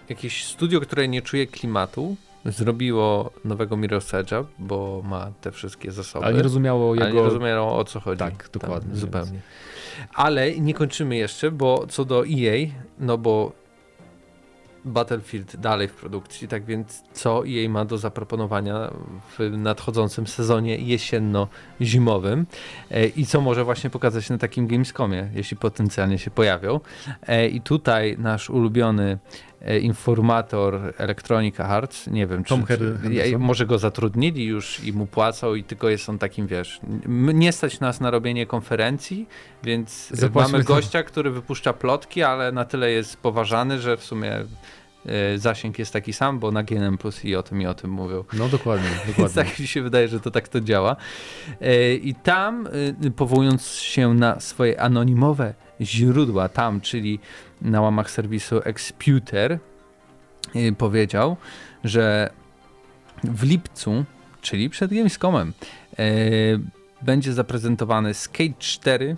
jakieś studio, które nie czuje klimatu, zrobiło nowego Mirror's Edge'a, bo ma te wszystkie zasoby. Ale nie rozumiało jego... Ale nie rozumiało o co chodzi. Tak, dokładnie. Tam, zupełnie. Ale nie kończymy jeszcze, bo co do EA, no bo Battlefield dalej w produkcji, tak więc co EA ma do zaproponowania w nadchodzącym sezonie jesienno-zimowym e, i co może właśnie pokazać na takim Gamescomie, jeśli potencjalnie się pojawią. E, I tutaj nasz ulubiony informator Electronica Arts, nie wiem, Tom czy, czy może go zatrudnili już i mu płacą i tylko jest on takim, wiesz, nie stać nas na robienie konferencji, więc Zapłaćmy mamy gościa, który wypuszcza plotki, ale na tyle jest poważany, że w sumie E, zasięg jest taki sam, bo na GNM Plus i o tym i o tym mówią. No dokładnie, <laughs> dokładnie. Więc tak mi się wydaje, że to tak to działa. E, I tam, e, powołując się na swoje anonimowe źródła, tam, czyli na łamach serwisu Exputer, powiedział, że w lipcu, czyli przed Gamescomem, będzie zaprezentowany Skate 4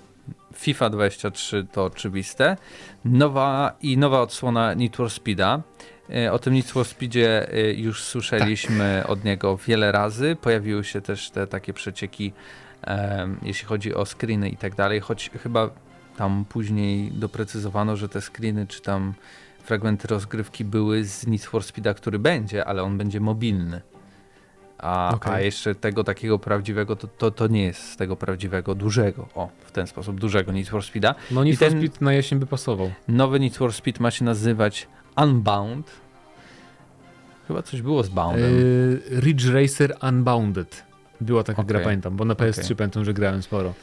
FIFA 23 to oczywiste. Nowa i nowa odsłona Need for Speeda. E, o tym Need for Speedzie e, już słyszeliśmy tak. od niego wiele razy. Pojawiły się też te takie przecieki, um, jeśli chodzi o screeny i tak dalej, choć chyba tam później doprecyzowano, że te screeny czy tam fragmenty rozgrywki były z Need for Speeda, który będzie, ale on będzie mobilny. A, okay. a jeszcze tego takiego prawdziwego, to, to, to nie jest z tego prawdziwego, dużego, o, w ten sposób, dużego Need for Speeda. No Need I for ten Speed na jesień by pasował. Nowy Need for Speed ma się nazywać Unbound. Chyba coś było z Boundem. Yy, Ridge Racer Unbounded. Była taka okay. gra, pamiętam, bo na PS3 okay. pamiętam, że grałem sporo.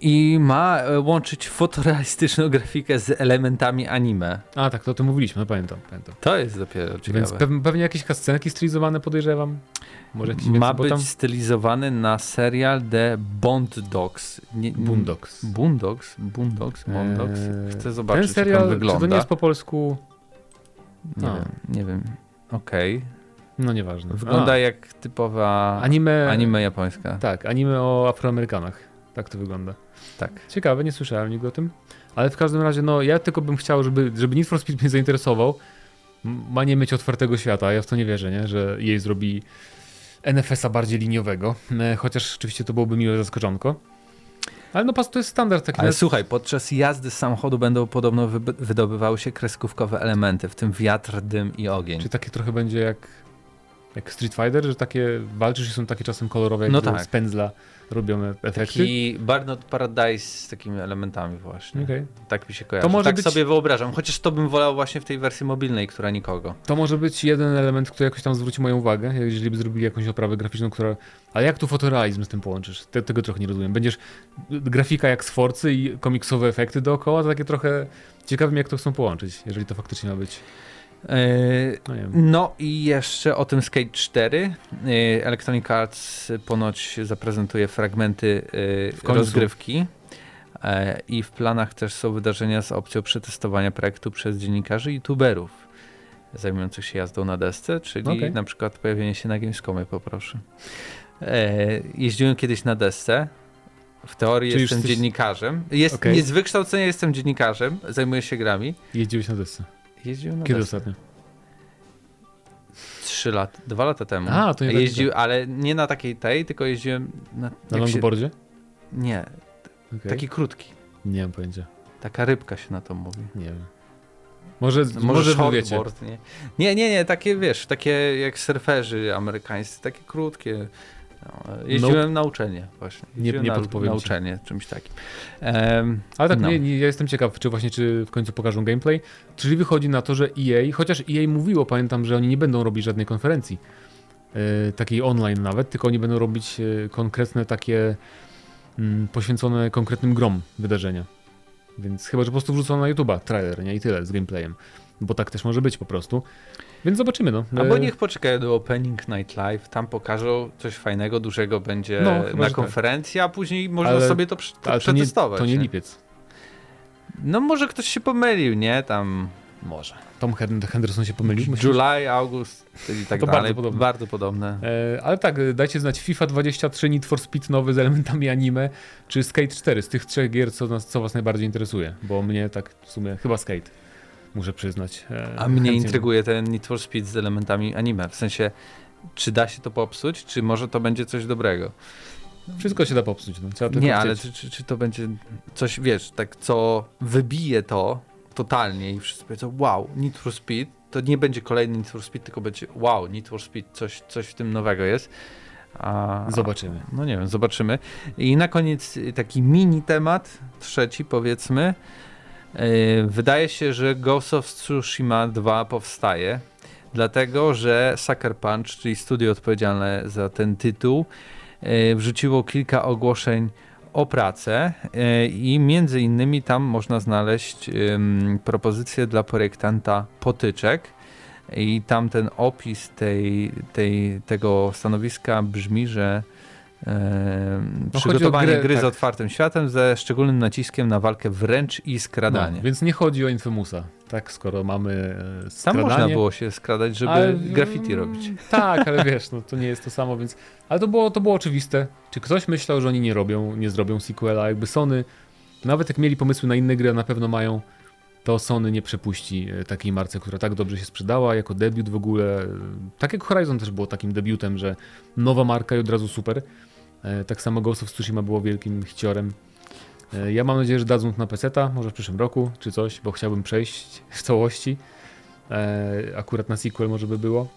I ma e, łączyć fotorealistyczną grafikę z elementami anime. A tak, to o tym mówiliśmy, no pamiętam. pamiętam. To jest dopiero ciekawe. Więc pewnie jakieś scenki stylizowane podejrzewam. Może jakieś ma być tam... stylizowany na serial The Bond Dogs. Nie, Boondocks. Boondocks? Boondocks? Boondocks? Eee, Chcę zobaczyć, Ten serial, jak on wygląda. Czy to nie jest po polsku? Nie wiem, nie wiem. Okej. Okay. No nieważne. Wygląda A. jak typowa anime, anime japońska. Tak, anime o Afroamerykanach. Tak to wygląda. Tak. Ciekawe, nie słyszałem nigdy o tym. Ale w każdym razie, no ja tylko bym chciał, żeby, żeby Need for Speed mnie zainteresował. Ma nie mieć otwartego świata, ja w to nie wierzę, nie? że jej zrobi NFS-a bardziej liniowego. E, chociaż oczywiście to byłoby miłe zaskoczonko. Ale no to jest standard taki. Ale słuchaj, podczas jazdy z samochodu będą podobno wydobywały się kreskówkowe elementy, w tym wiatr, dym i ogień. Czy takie trochę będzie jak, jak Street Fighter, że takie walczysz i są takie czasem kolorowe, jak no tak. z pędzla robione efekty. Taki Burnout Paradise z takimi elementami właśnie. Okay. Tak mi się kojarzy. To może tak być... sobie wyobrażam, chociaż to bym wolał właśnie w tej wersji mobilnej, która nikogo. To może być jeden element, który jakoś tam zwróci moją uwagę, jeżeli by zrobili jakąś oprawę graficzną, która... Ale jak tu fotorealizm z tym połączysz? Te, tego trochę nie rozumiem. Będziesz grafika jak z Forcy i komiksowe efekty dookoła, to takie trochę... Ciekawe jak to chcą połączyć, jeżeli to faktycznie ma być... E, no, no, i jeszcze o tym Skate 4. E, Electronic Arts ponoć zaprezentuje fragmenty e, rozgrywki. I w planach też są wydarzenia z opcją przetestowania projektu przez dziennikarzy i youtuberów zajmujących się jazdą na desce, czyli okay. na przykład pojawienie się na Gamescomie poproszę. Jeździłem kiedyś na desce. W teorii Czyli jestem jesteś... dziennikarzem. Jest, okay. Z wykształcenia jestem dziennikarzem, zajmuję się grami. Jeździłeś na desce. Jeździł na Kiedy desce. ostatnio? Trzy lata, dwa lata temu. A, to nie tak Jeździł, ale nie na takiej tej, tylko jeździłem na... Na longboardzie? Się... Nie, okay. taki krótki. Nie mam pojęcia. Taka rybka się na to mówi. Nie wiem. Może, może, może wiecie. Nie? nie, nie, nie, takie wiesz, takie jak surferzy amerykańscy, takie krótkie, No, jeździłem na uczenie właśnie. Nie, nie na, na uczenie, czymś takim. Em, Ale tak, no. nie, nie, ja jestem ciekaw, czy właśnie czy w końcu pokażą gameplay. Czyli wychodzi na to, że EA, chociaż EA mówiło, pamiętam, że oni nie będą robić żadnej konferencji, e, takiej online nawet, tylko oni będą robić e, konkretne takie mm, poświęcone konkretnym grom wydarzenia. Więc chyba, że po prostu wrzucą na YouTube'a trailer, nie? I tyle z gameplayem. Bo tak też może być po prostu. Więc zobaczymy, no. Albo E, niech poczekają do Opening Night Live, tam pokażą coś fajnego, dużego będzie No, na tak. konferencji, a później można Ale- sobie to, to Ale to nie, przetestować. to nie lipiec. No może ktoś się pomylił, nie? Tam może. Tom Hen- Henderson się pomylił. myślisz? July, august i tak To dalej. bardzo podobne. Bardzo podobne. E, ale tak, e, dajcie znać FIFA 23, Need for Speed nowy z elementami anime, czy Skate 4 z tych trzech gier, co, nas, co was najbardziej interesuje, bo mnie tak w sumie chyba Skate, muszę przyznać. E, A mnie intryguje ten Need for Speed z elementami anime. W sensie, czy da się to popsuć, czy może to będzie coś dobrego? Wszystko się da popsuć, no, trzeba Nie, ale czy, czy, czy to będzie coś, wiesz, tak co wybije to totalnie i wszyscy powiedzą, wow, Need for Speed, to nie będzie kolejny Need for Speed, tylko będzie, wow, Need for Speed, coś, coś w tym nowego jest. A, Zobaczymy. No nie wiem, zobaczymy. I na koniec taki mini temat, trzeci powiedzmy. Yy, Wydaje się, że Ghost of Tsushima 2 powstaje, dlatego że Sucker Punch, czyli studio odpowiedzialne za ten tytuł, yy, wrzuciło kilka ogłoszeń o pracę yy, i między innymi tam można znaleźć ym, propozycje dla projektanta potyczek. I tam ten opis tej, tej, tego stanowiska brzmi, że e, chodzi o przygotowanie grę, gry z tak. otwartym światem ze szczególnym naciskiem na walkę wręcz i skradanie. No, więc nie chodzi o Infamusa, tak, skoro mamy e, Tam skradanie. można było się skradać, żeby ale- graffiti robić. Tak, ale wiesz, no to nie jest to samo, więc. Ale to było, to było oczywiste. Czy ktoś myślał, że oni nie robią, nie zrobią sequela? Jakby Sony, nawet jak mieli pomysły na inne gry, a na pewno mają, to Sony nie przepuści e, takiej marce, która tak dobrze się sprzedała, jako debiut w ogóle. Tak jak Horizon też było takim debiutem, że nowa marka i od razu super. E, Tak samo Ghost of Tsushima było wielkim hiciorem. E, Ja mam nadzieję, że dadzą na PC-ta, może w przyszłym roku, czy coś, bo chciałbym przejść w całości. E, Akurat na sequel może by było.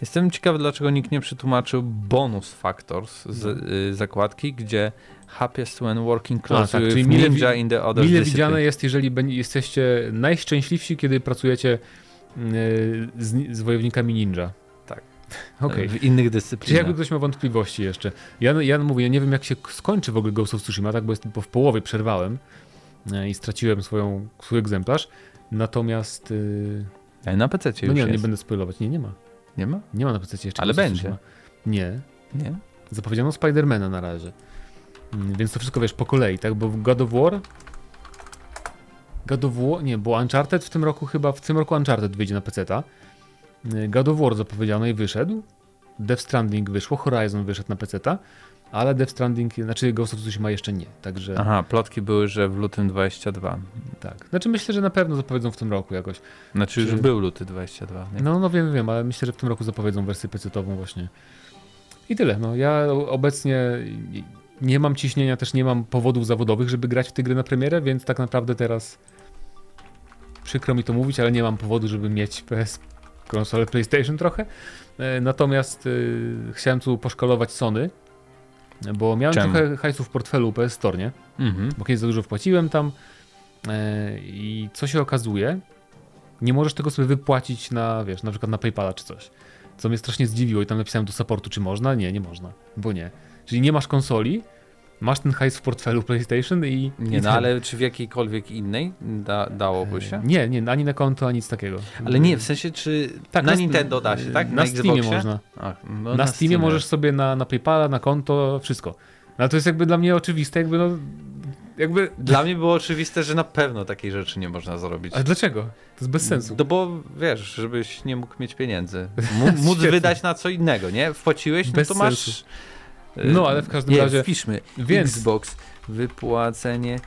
Jestem ciekawy, dlaczego nikt nie przetłumaczył bonus factors z No. y, zakładki, gdzie happiest when working close tak, czyli mile ninja in the other Mile discipline. widziane jest, jeżeli jesteście najszczęśliwsi, kiedy pracujecie yy, z, z wojownikami ninja. Okej. W innych Czy dyscyplinach. jakby ktoś miał wątpliwości jeszcze? Ja, ja mówię, ja nie wiem jak się skończy w ogóle Ghost of Tsushima, tak, bo, jest, bo w połowie przerwałem yy, i straciłem swoją, swój egzemplarz. Natomiast, yy, Ale na PC no już nie, jest. nie będę spoilować. Nie, nie ma. Nie ma? Nie ma na PC jeszcze Ale będzie. Tsushima. Nie. Nie. Zapowiedziano Spidermana na razie. Mm, Więc to wszystko wiesz po kolei, tak? Bo God of War. God of War, nie, bo Uncharted w tym roku chyba, w tym roku Uncharted wyjdzie na PC-ta. Y, God of War zapowiedziano i wyszedł. Death Stranding wyszło, Horizon wyszedł na PC-ta, ale Death Stranding, znaczy Ghost of Tsushima jeszcze nie, także Aha, plotki były, że w lutym 22. tak. Znaczy myślę, że na pewno zapowiedzą w tym roku jakoś. Znaczy już Czy- był luty 22. Nie? No, no wiem, wiem, ale myślę, że w tym roku zapowiedzą wersję PC-tową właśnie. I tyle, no ja obecnie nie mam ciśnienia, też nie mam powodów zawodowych, żeby grać w te gry na premierę, więc tak naprawdę teraz przykro mi to mówić, ale nie mam powodu, żeby mieć PS konsolę PlayStation trochę. E, Natomiast y, chciałem tu poszkalować Sony, bo miałem Czemu? trochę hajsu w portfelu PS Store, nie? Mhm. bo kiedyś za dużo wpłaciłem tam e, i co się okazuje, nie możesz tego sobie wypłacić na, wiesz, na przykład na PayPala czy coś. Co mnie strasznie zdziwiło i tam napisałem do supportu, czy można? Nie, nie można, bo nie. Czyli nie masz konsoli, masz ten hajs w portfelu PlayStation i... Nie, i no ale czy w jakiejkolwiek innej da, dałoby się? Nie, nie, ani na konto, ani nic takiego. Ale nie, w sensie czy Tak, na na- Nintendo da się, tak? Na, Steamie Xboxie? można. Ach, no na, Steamie możesz sobie na, na PayPala, na konto, wszystko. No to jest jakby dla mnie oczywiste, jakby no... Jakby... Dla mnie było oczywiste, że na pewno takiej rzeczy nie można zrobić. Ale dlaczego? To jest bez sensu. No bo wiesz, żebyś nie mógł mieć pieniędzy. M- <laughs> móc wydać na co innego, nie? Wpłaciłeś, no Bez to masz. sensu. Y, No, ale w każdym nie, razie- Wpiszmy. Więc- Xbox. Wypłacenie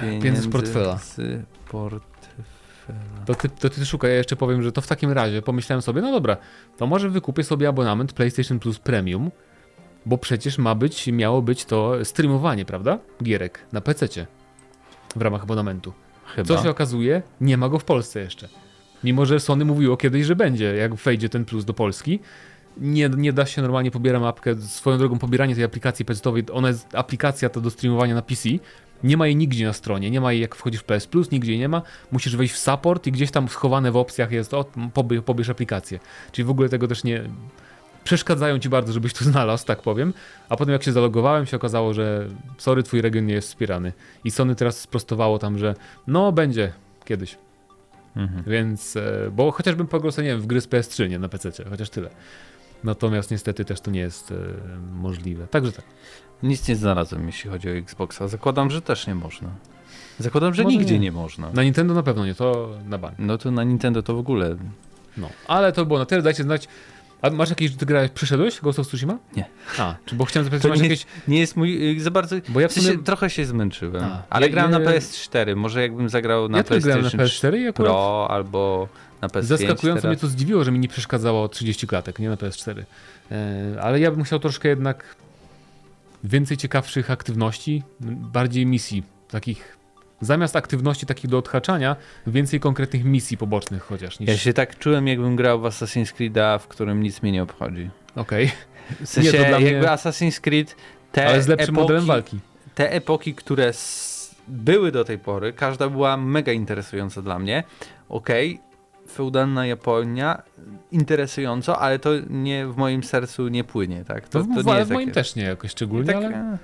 pieniędzy, Pieniędzy z portfela. Z portfela. To ty, to ty szukaj, ja jeszcze powiem, że to w takim razie pomyślałem sobie, no dobra, to może wykupię sobie abonament PlayStation Plus Premium, bo przecież ma być, miało być to streamowanie, prawda? Gierek na PC w ramach abonamentu. Chyba. Co się okazuje, nie ma go w Polsce jeszcze. Mimo, że Sony mówiło kiedyś, że będzie, jak wejdzie ten plus do Polski. Nie, nie da się normalnie pobieram apkę. Swoją drogą pobieranie tej aplikacji pecetowej, ona jest aplikacja to do streamowania na PC. Nie ma jej nigdzie na stronie, nie ma jej jak wchodzisz w PS Plus, nigdzie jej nie ma. Musisz wejść w support i gdzieś tam schowane w opcjach jest, o, pobierz, pobierz aplikację. Czyli w ogóle tego też nie, przeszkadzają ci bardzo, żebyś to znalazł, tak powiem. A potem jak się zalogowałem, się okazało, że sorry, twój region nie jest wspierany. I Sony teraz sprostowało tam, że no będzie kiedyś. Mhm. Więc, e, bo chociażbym pograł nie wiem, w gry z PS3, nie na PC, chociaż tyle. Natomiast niestety też to nie jest e, możliwe. Także tak. Nic nie znalazłem, jeśli chodzi o Xboxa. Zakładam, że też nie można. Zakładam, że Może nigdzie nie. nie. można. Na Nintendo na pewno nie, to na bank. No to na Nintendo to w ogóle. No, ale to było na tyle. Dajcie znać, a masz jakieś, ty grałeś, przyszedłeś Ghost of Tsushima? Nie. A, czy bo chciałem zapytać, czy masz nie, jakieś... Nie jest mój, y, za bardzo, bo ja w sumie... się, trochę się zmęczyłem, A, ale ja, grałem na PS4, może jakbym zagrał na ja PlayStation na PS4 i akurat... Pro albo na PS5 Zaskakująco mnie to zdziwiło, że mi nie przeszkadzało 30 klatek, nie na PS4. E, ale ja bym chciał troszkę jednak więcej ciekawszych aktywności, bardziej misji, takich zamiast aktywności takich do odhaczania, więcej konkretnych misji pobocznych chociaż. Niż... Ja się tak czułem, jakbym grał w Assassin's Creed'a, w którym nic mnie nie obchodzi. Okej. Okay. W sensie, Nie, to dla jakby mnie... Assassin's Creed te Ale z lepszym epoki, modelem walki. Te epoki, które były do tej pory, każda była mega interesująca dla mnie. Okej, okay, feudalna Japonia, interesująco, ale to nie w moim sercu nie płynie, tak? To, to, to nie jest w moim takie... też nie jakoś szczególnie, tak, ale...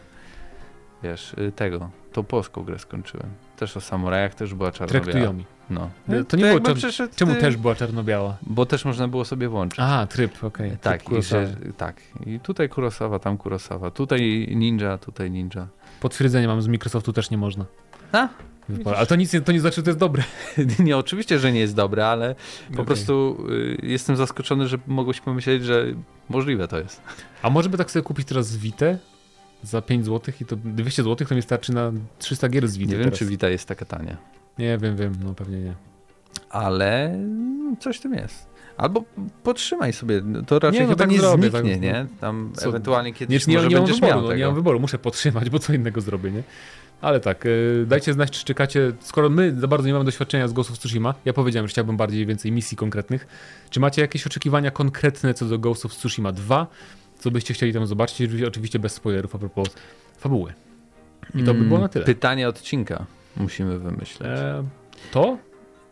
Wiesz, y, tego, tą polską grę skończyłem. Też o samurajach, też była czarno-biała. Traktują mi. No. To nie było czar... Czemu ty... też była czarno-biała? Bo też można było sobie włączyć. A, tryb, okej. Okay. Tak, i że, tak. I tutaj Kurosawa, tam Kurosawa. Tutaj Ninja, tutaj Ninja. Potwierdzenie mam z Microsoftu też nie można. A? Ale to nic to nie znaczy, że to jest dobre. <laughs> nie, oczywiście, że nie jest dobre, ale po okay. prostu y, jestem zaskoczony, że mogłeś pomyśleć, że możliwe to jest. A może by tak sobie kupić teraz Vita za 5 zł i to 200 zł to mi starczy na 300 gier z Vita. Nie wiem, teraz. czy Vita jest taka tania. Nie wiem, wiem, no pewnie nie. Ale coś tym jest. Albo podtrzymaj sobie, to raczej nie, no chyba tak nie zrobię, zniknie, tak, nie? Tam co, ewentualnie kiedyś nie, może nie, będziesz wyboru, miał no, Nie mam wyboru, muszę podtrzymać, bo co innego zrobię, nie? Ale tak, y, dajcie znać, czy czekacie, skoro my za bardzo nie mamy doświadczenia z Ghost of Tsushima, ja powiedziałem, że chciałbym bardziej więcej misji konkretnych, czy macie jakieś oczekiwania konkretne co do Ghost of Tsushima 2? Co byście chcieli tam zobaczyć? Oczywiście bez spoilerów a propos fabuły. I to by było na tyle. Pytanie odcinka musimy wymyśleć. E, to?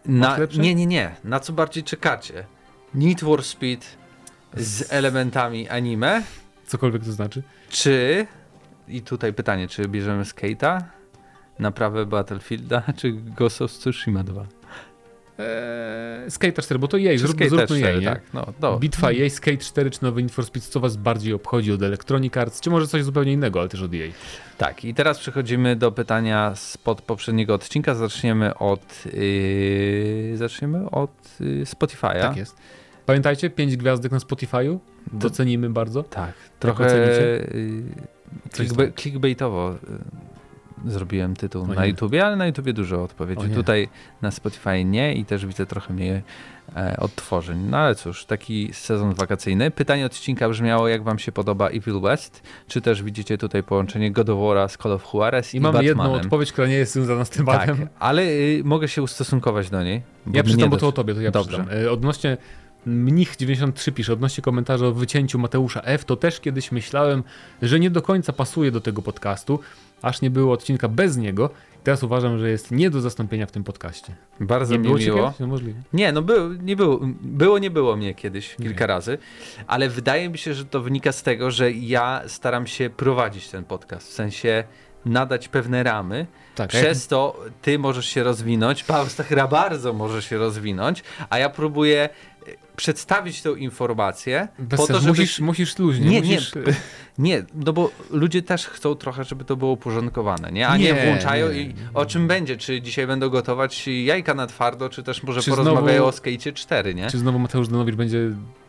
Na, nie, nie, nie. Na co bardziej czekacie? Need for Speed z elementami anime? Cokolwiek to znaczy. Czy, i tutaj pytanie, czy bierzemy Skate'a, naprawę Battlefielda, <laughs> czy Ghost of Tsushima 2? Eee, Skate 4, bo to jej, zrób, Skate zróbmy 4, jej, tak. No, no. Bitwa jej, Skate 4 czy nowy Need for Speed, co was bardziej obchodzi od Electronic Arts, czy może coś zupełnie innego, ale też od jej. Tak, i teraz przechodzimy do pytania spod poprzedniego odcinka. Zaczniemy od yy, zaczniemy od yy, Spotify'a. Tak jest. Pamiętajcie, 5 gwiazdek na Spotify'u, docenimy bardzo. Tak, trochę yy, clickbaitowo zrobiłem tytuł na YouTubie, ale na YouTubie dużo odpowiedzi. Tutaj na Spotify nie i też widzę trochę mniej e, odtworzeń. No ale cóż, taki sezon wakacyjny. Pytanie odcinka brzmiało, jak wam się podoba Evil West? Czy też widzicie tutaj połączenie God of War'a z Call of Juarez i, i mam jedną odpowiedź, która nie jest związana z tematem. Tak, ale y, mogę się ustosunkować do niej. Ja przeczytam, bo to o tobie, to ja Dobrze. przeczytam. Y, odnośnie Mnich93 pisze odnośnie komentarza o wycięciu Mateusza F. To też kiedyś myślałem, że nie do końca pasuje do tego podcastu, aż nie było odcinka bez niego. Teraz uważam, że jest nie do zastąpienia w tym podcaście. Bardzo nie mi było miło. Kiedyś? Możliwe. Nie, no było, nie było, było, nie było mnie kiedyś kilka nie. razy, ale wydaje mi się, że to wynika z tego, że ja staram się prowadzić ten podcast, w sensie nadać pewne ramy. Tak, Przez jak... to ty możesz się rozwinąć, Paweł Stachera bardzo może się rozwinąć, a ja próbuję przedstawić tę informację Bez po to, żebyś... musisz, musisz luźnie. Nie, musisz... nie, nie, no bo ludzie też chcą trochę, żeby to było uporządkowane, nie? A nie, nie włączają nie, i o czym będzie, czy dzisiaj będą gotować jajka na twardo, czy też może czy porozmawiają znowu, o Skate 4, nie? Czy znowu Mateusz Danowicz będzie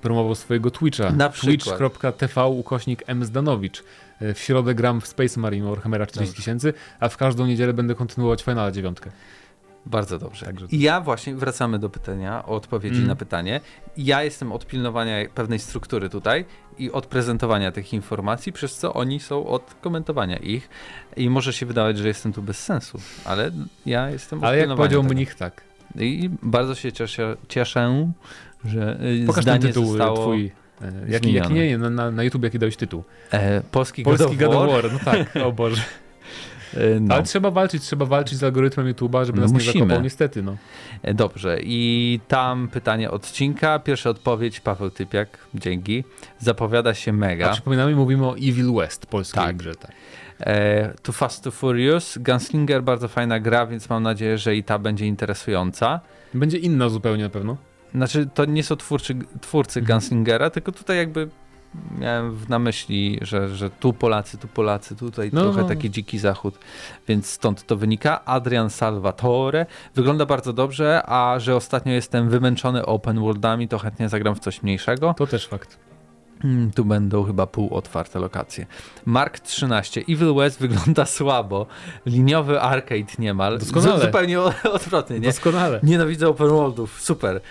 promował swojego Twitcha? Na Twitch.tv ukośnik M Zdanowicz. E, w środę gram w Space Marine Warhammera 40 tysięcy, a w każdą niedzielę będę kontynuować Finala 9. Bardzo dobrze. Także... I ja właśnie wracamy do pytania, o odpowiedzi mm. na pytanie. Ja jestem od pilnowania pewnej struktury tutaj i od prezentowania tych informacji, przez co oni są od komentowania ich. I może się wydawać, że jestem tu bez sensu, ale ja jestem od Ale jak powiedział tego. mnich, tak. I bardzo się cieszę, cieszę że y, Pokaż zdanie ten tytuł zostało... twój E, jaki, jak nie, na, na YouTube jaki dałeś tytuł? E, Polski, Polski God of War. War. No tak, o Boże. <laughs> E, no. Ale trzeba walczyć, trzeba walczyć z algorytmem YouTube'a, żeby No nas musimy. nie zakopał, niestety, no. E, Dobrze, i tam pytanie odcinka. Pierwsza odpowiedź, Paweł Typiak, dzięki. Zapowiada się A mega. przypominamy, mówimy o Evil West, polskiej Tak. grze, tak. E, Too Fast, Too Furious. Gunslinger, bardzo fajna gra, więc mam nadzieję, że i ta będzie interesująca. Będzie inna zupełnie na pewno. Znaczy, to nie są twórcy, twórcy Mhm. Gunslingera, tylko tutaj jakby miałem w- na myśli, że, że tu Polacy, tu Polacy, tutaj No, trochę no. taki dziki zachód, więc stąd to wynika. Adrian Salvatore wygląda bardzo dobrze, a że ostatnio jestem wymęczony open worldami, to chętnie zagram w coś mniejszego. To też fakt. Mm, Tu będą chyba półotwarte lokacje. Mark 13. Evil West wygląda <laughs> słabo. Liniowy arcade niemal. Doskonale. Zupełnie <laughs> odwrotnie, nie? Doskonale. Nienawidzę open worldów. Super.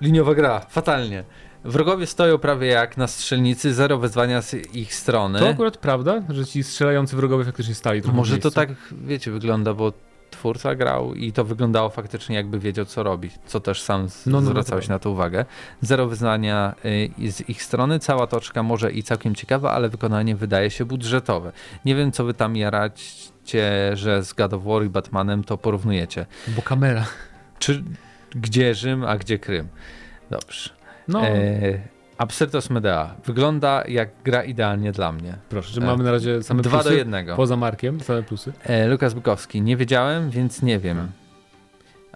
Liniowa gra. Fatalnie. Wrogowie stoją prawie jak na strzelnicy, zero wezwania z ich strony. To akurat prawda, że ci strzelający wrogowie faktycznie stali trochę Może to tak, wiecie, wygląda, bo twórca grał i to wyglądało faktycznie jakby wiedział co robi, co też sam No, no, no, zwracałeś to na to uwagę. Zero wyznania y, z ich strony, cała toczka może i całkiem ciekawa, ale wykonanie wydaje się budżetowe. Nie wiem co wy tam jaracie, że z God of War i Batmanem to porównujecie. Bo kamera. Czy gdzie Rzym, a gdzie Krym? Dobrze. No, E, Absyrtos Medea. Wygląda jak gra idealnie dla mnie. proszę, że e, mamy na razie same Dwa plusy. do jednego. Poza Markiem, same plusy. E, Lukas Bukowski. Nie wiedziałem, więc nie wiem.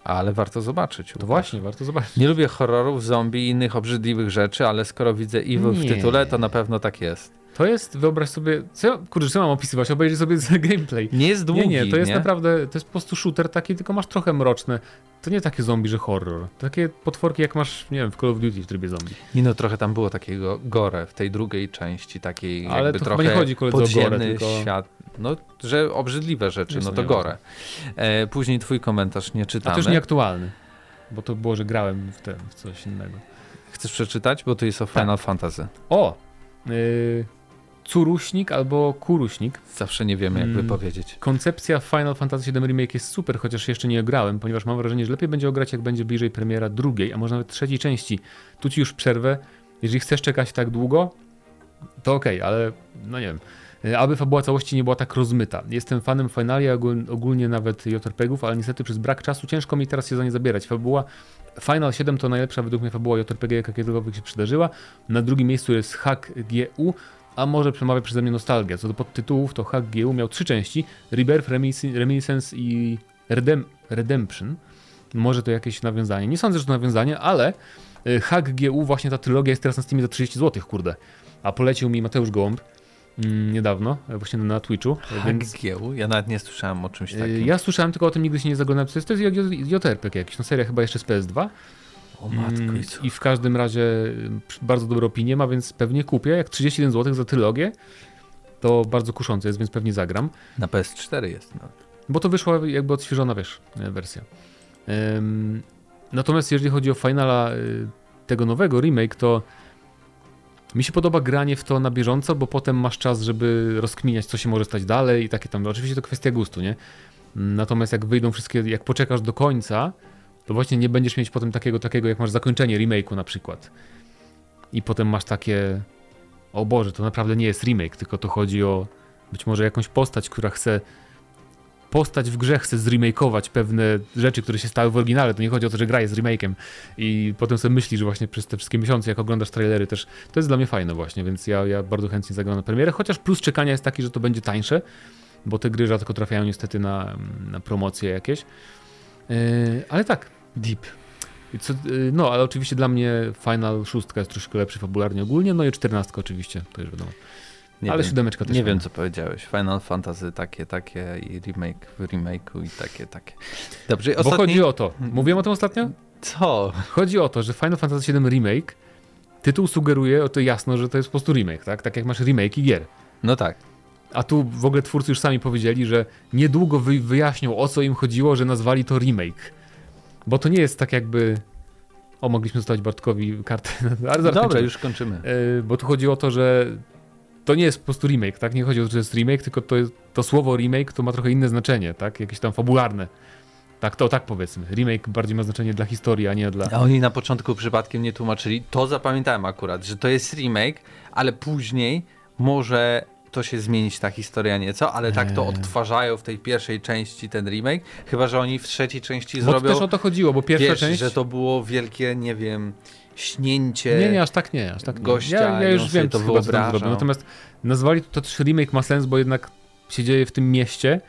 Ale warto zobaczyć. To właśnie, warto zobaczyć. Nie lubię horrorów, zombie i innych obrzydliwych rzeczy, ale skoro widzę Evil w Nie. tytule, to na pewno tak jest. To jest, wyobraź sobie, co, ja- kurczę, co mam opisywać? Obejrzyj sobie <laughs> gameplay. Nie jest długi, nie, nie, to jest nie? naprawdę, to jest po prostu shooter taki, tylko masz trochę mroczne. To nie takie zombie, że horror. Takie potworki jak masz, nie wiem, w Call of Duty w trybie zombie. Nie no, trochę tam było takiego gore w tej drugiej części, takiej Ale jakby to trochę nie chodzi koledzy o gore, podziemny tylko- świat. No, że obrzydliwe rzeczy, no to to gore. E, później twój komentarz nie A czytamy. to już nieaktualny. Bo to było, że grałem w, ten, w coś innego. Chcesz przeczytać? Bo tu jest o Tak. Final Fantasy. O! Yy, curuśnik albo kuruśnik. Zawsze nie wiemy, jak Mm. wypowiedzieć. Koncepcja Final Fantasy VII Remake jest super, chociaż jeszcze nie grałem, ponieważ mam wrażenie, że lepiej będzie ograć, jak będzie bliżej premiera drugiej, a może nawet trzeciej części. Tu ci już przerwę. Jeżeli chcesz czekać tak długo, to okej, ale no nie wiem. E, Aby fabuła całości nie była tak rozmyta. Jestem fanem Finalia, ogól- ogólnie nawet JRPG-ów, ale niestety przez brak czasu ciężko mi teraz się za nie zabierać. Fabuła Final 7 to najlepsza według mnie fabuła JRPG, jaka kiedykolwiek się przydarzyła. Na drugim miejscu jest Hack GU, a może przemawia przeze mnie nostalgia. Co do podtytułów, to Hack GU miał trzy części: Rebirth, Reminiscence i Redem- Redemption. Może to jakieś nawiązanie. Nie sądzę, że to nawiązanie, ale y, Hack GU, właśnie ta trylogia jest teraz na Steamie za 30 zł, kurde. A polecił mi Mateusz Gołąb mm, niedawno, e, właśnie na Twitchu. e, Więc HGU? Ja nawet nie słyszałem o czymś takim. ja słyszałem, tylko o tym nigdy się nie zaglądałem. To jest, to jest JRPG jakiś, no seria chyba jeszcze z PS2. O matko, Mm, i co? I w każdym razie bardzo dobre opinie ma, więc pewnie kupię. Jak 31 zł za trylogię, to bardzo kuszące jest, więc pewnie zagram. Na PS4 jest. No. Bo to wyszła jakby odświeżona, wiesz, e, wersja. Ym, natomiast jeżeli chodzi o Finala y, tego nowego remake, to mi się podoba granie w to na bieżąco, bo potem masz czas, żeby rozkminiać, co się może stać dalej i takie tam. Oczywiście to kwestia gustu, nie? Natomiast jak wyjdą wszystkie, jak poczekasz do końca, to właśnie nie będziesz mieć potem takiego, takiego jak masz zakończenie remake'u na przykład. I potem masz takie, o Boże, to naprawdę nie jest remake, tylko to chodzi o być może jakąś postać, która chce postać w grze chce zremakeować pewne rzeczy, które się stały w oryginale. To nie chodzi o to, że gra jest remake'em i potem sobie myślisz, właśnie przez te wszystkie miesiące, jak oglądasz trailery też, to jest dla mnie fajne właśnie, więc ja, ja bardzo chętnie zagram na premierę, chociaż plus czekania jest taki, że to będzie tańsze, bo te gry rzadko trafiają niestety na, na promocje jakieś. Yy, ale tak, Deep. Co, yy, no, ale oczywiście dla mnie Final 6 jest troszkę lepszy fabularnie ogólnie, no i 14 oczywiście, to już wiadomo. Nie ale wiem. siódemeczka też Nie fajna. wiem, co powiedziałeś. Final Fantasy takie, takie i remake w remake'u i takie, takie. Dobrze, Bo ostatni... chodzi o to, mówiłem o tym ostatnio? Co? Chodzi o to, że Final Fantasy VII Remake tytuł sugeruje o to jasno, że to jest po prostu remake, tak? Tak jak masz remake i gier. No tak. A tu w ogóle twórcy już sami powiedzieli, że niedługo wy wyjaśnią o co im chodziło, że nazwali to remake. Bo to nie jest tak jakby... O, mogliśmy zostawić Bartkowi kartę. Dobra, kończymy. już kończymy. Yy, bo tu chodzi o to, że to nie jest po prostu remake, tak? Nie chodzi o to, że jest remake, tylko to, to słowo remake to ma trochę inne znaczenie, tak? Jakieś tam fabularne. Tak, to tak powiedzmy. Remake bardziej ma znaczenie dla historii, a nie dla... A oni na początku przypadkiem nie tłumaczyli. To zapamiętałem akurat, że to jest remake, ale później może to się zmienić ta historia nieco, ale tak to Eee. odtwarzają w tej pierwszej części ten remake, chyba że oni w trzeciej części Bo zrobią, też o to chodziło, bo pierwsza wiesz, część... że to było wielkie, nie wiem, śnięcie. Nie, nie, aż tak nie, aż tak nie. gościa Ja, ja już wiem, to co zrobił. Natomiast nazwali to też remake ma sens, bo jednak się dzieje w tym mieście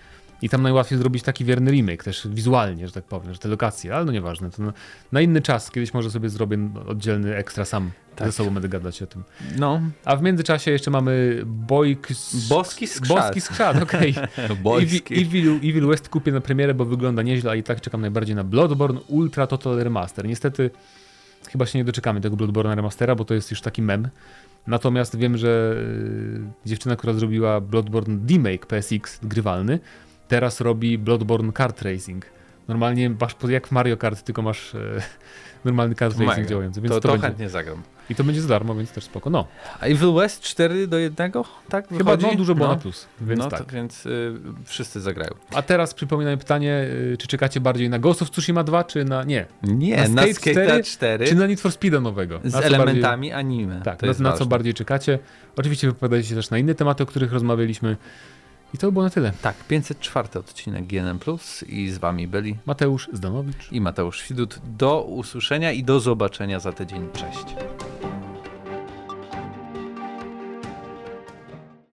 i tam najłatwiej zrobić taki wierny remake, też wizualnie, że tak powiem, że te lokacje, ale no nieważne, to na, na inny czas, kiedyś może sobie zrobię oddzielny ekstra sam, Tak. ze sobą będę gadać o tym. No, A w międzyczasie jeszcze mamy Bojk... Boski skrzat. Boski skrzat, okej. <laughs> Bojski. Evil, Evil, West kupię na premierę, bo wygląda nieźle, a i tak czekam najbardziej na Bloodborne Ultra Total Remaster. Niestety chyba się nie doczekamy tego Bloodborne Remastera, bo to jest już taki mem. Natomiast wiem, że y, dziewczyna, która zrobiła Bloodborne Remake PSX grywalny, teraz robi Bloodborne Kart Racing. Normalnie masz jak w Mario Kart, tylko masz e, <laughs> normalny kart racing Mega. działający, więc to, to, to będzie, chętnie zagram. i to będzie za darmo, więc też spoko. No, A Evil West 4 do 1? Tak chyba wychodzi? no, dużo było no. na plus, więc no tak. to więc y, wszyscy zagrają. A teraz przypominam pytanie, y, czy czekacie bardziej na Ghost of Tsushima 2, czy na... Nie, Nie, Na na Skate Skate 4, 4 czy na Need for Speeda nowego? z elementami anime. Bardziej, tak, to na, na co bardziej czekacie. Oczywiście wypowiadajcie się też na inne tematy, o których rozmawialiśmy. I to by było na tyle. Tak, 504 odcinek GNM Plus i z wami byli Mateusz Zdanowicz. i Mateusz Widut. Do usłyszenia i do zobaczenia za tydzień. Cześć.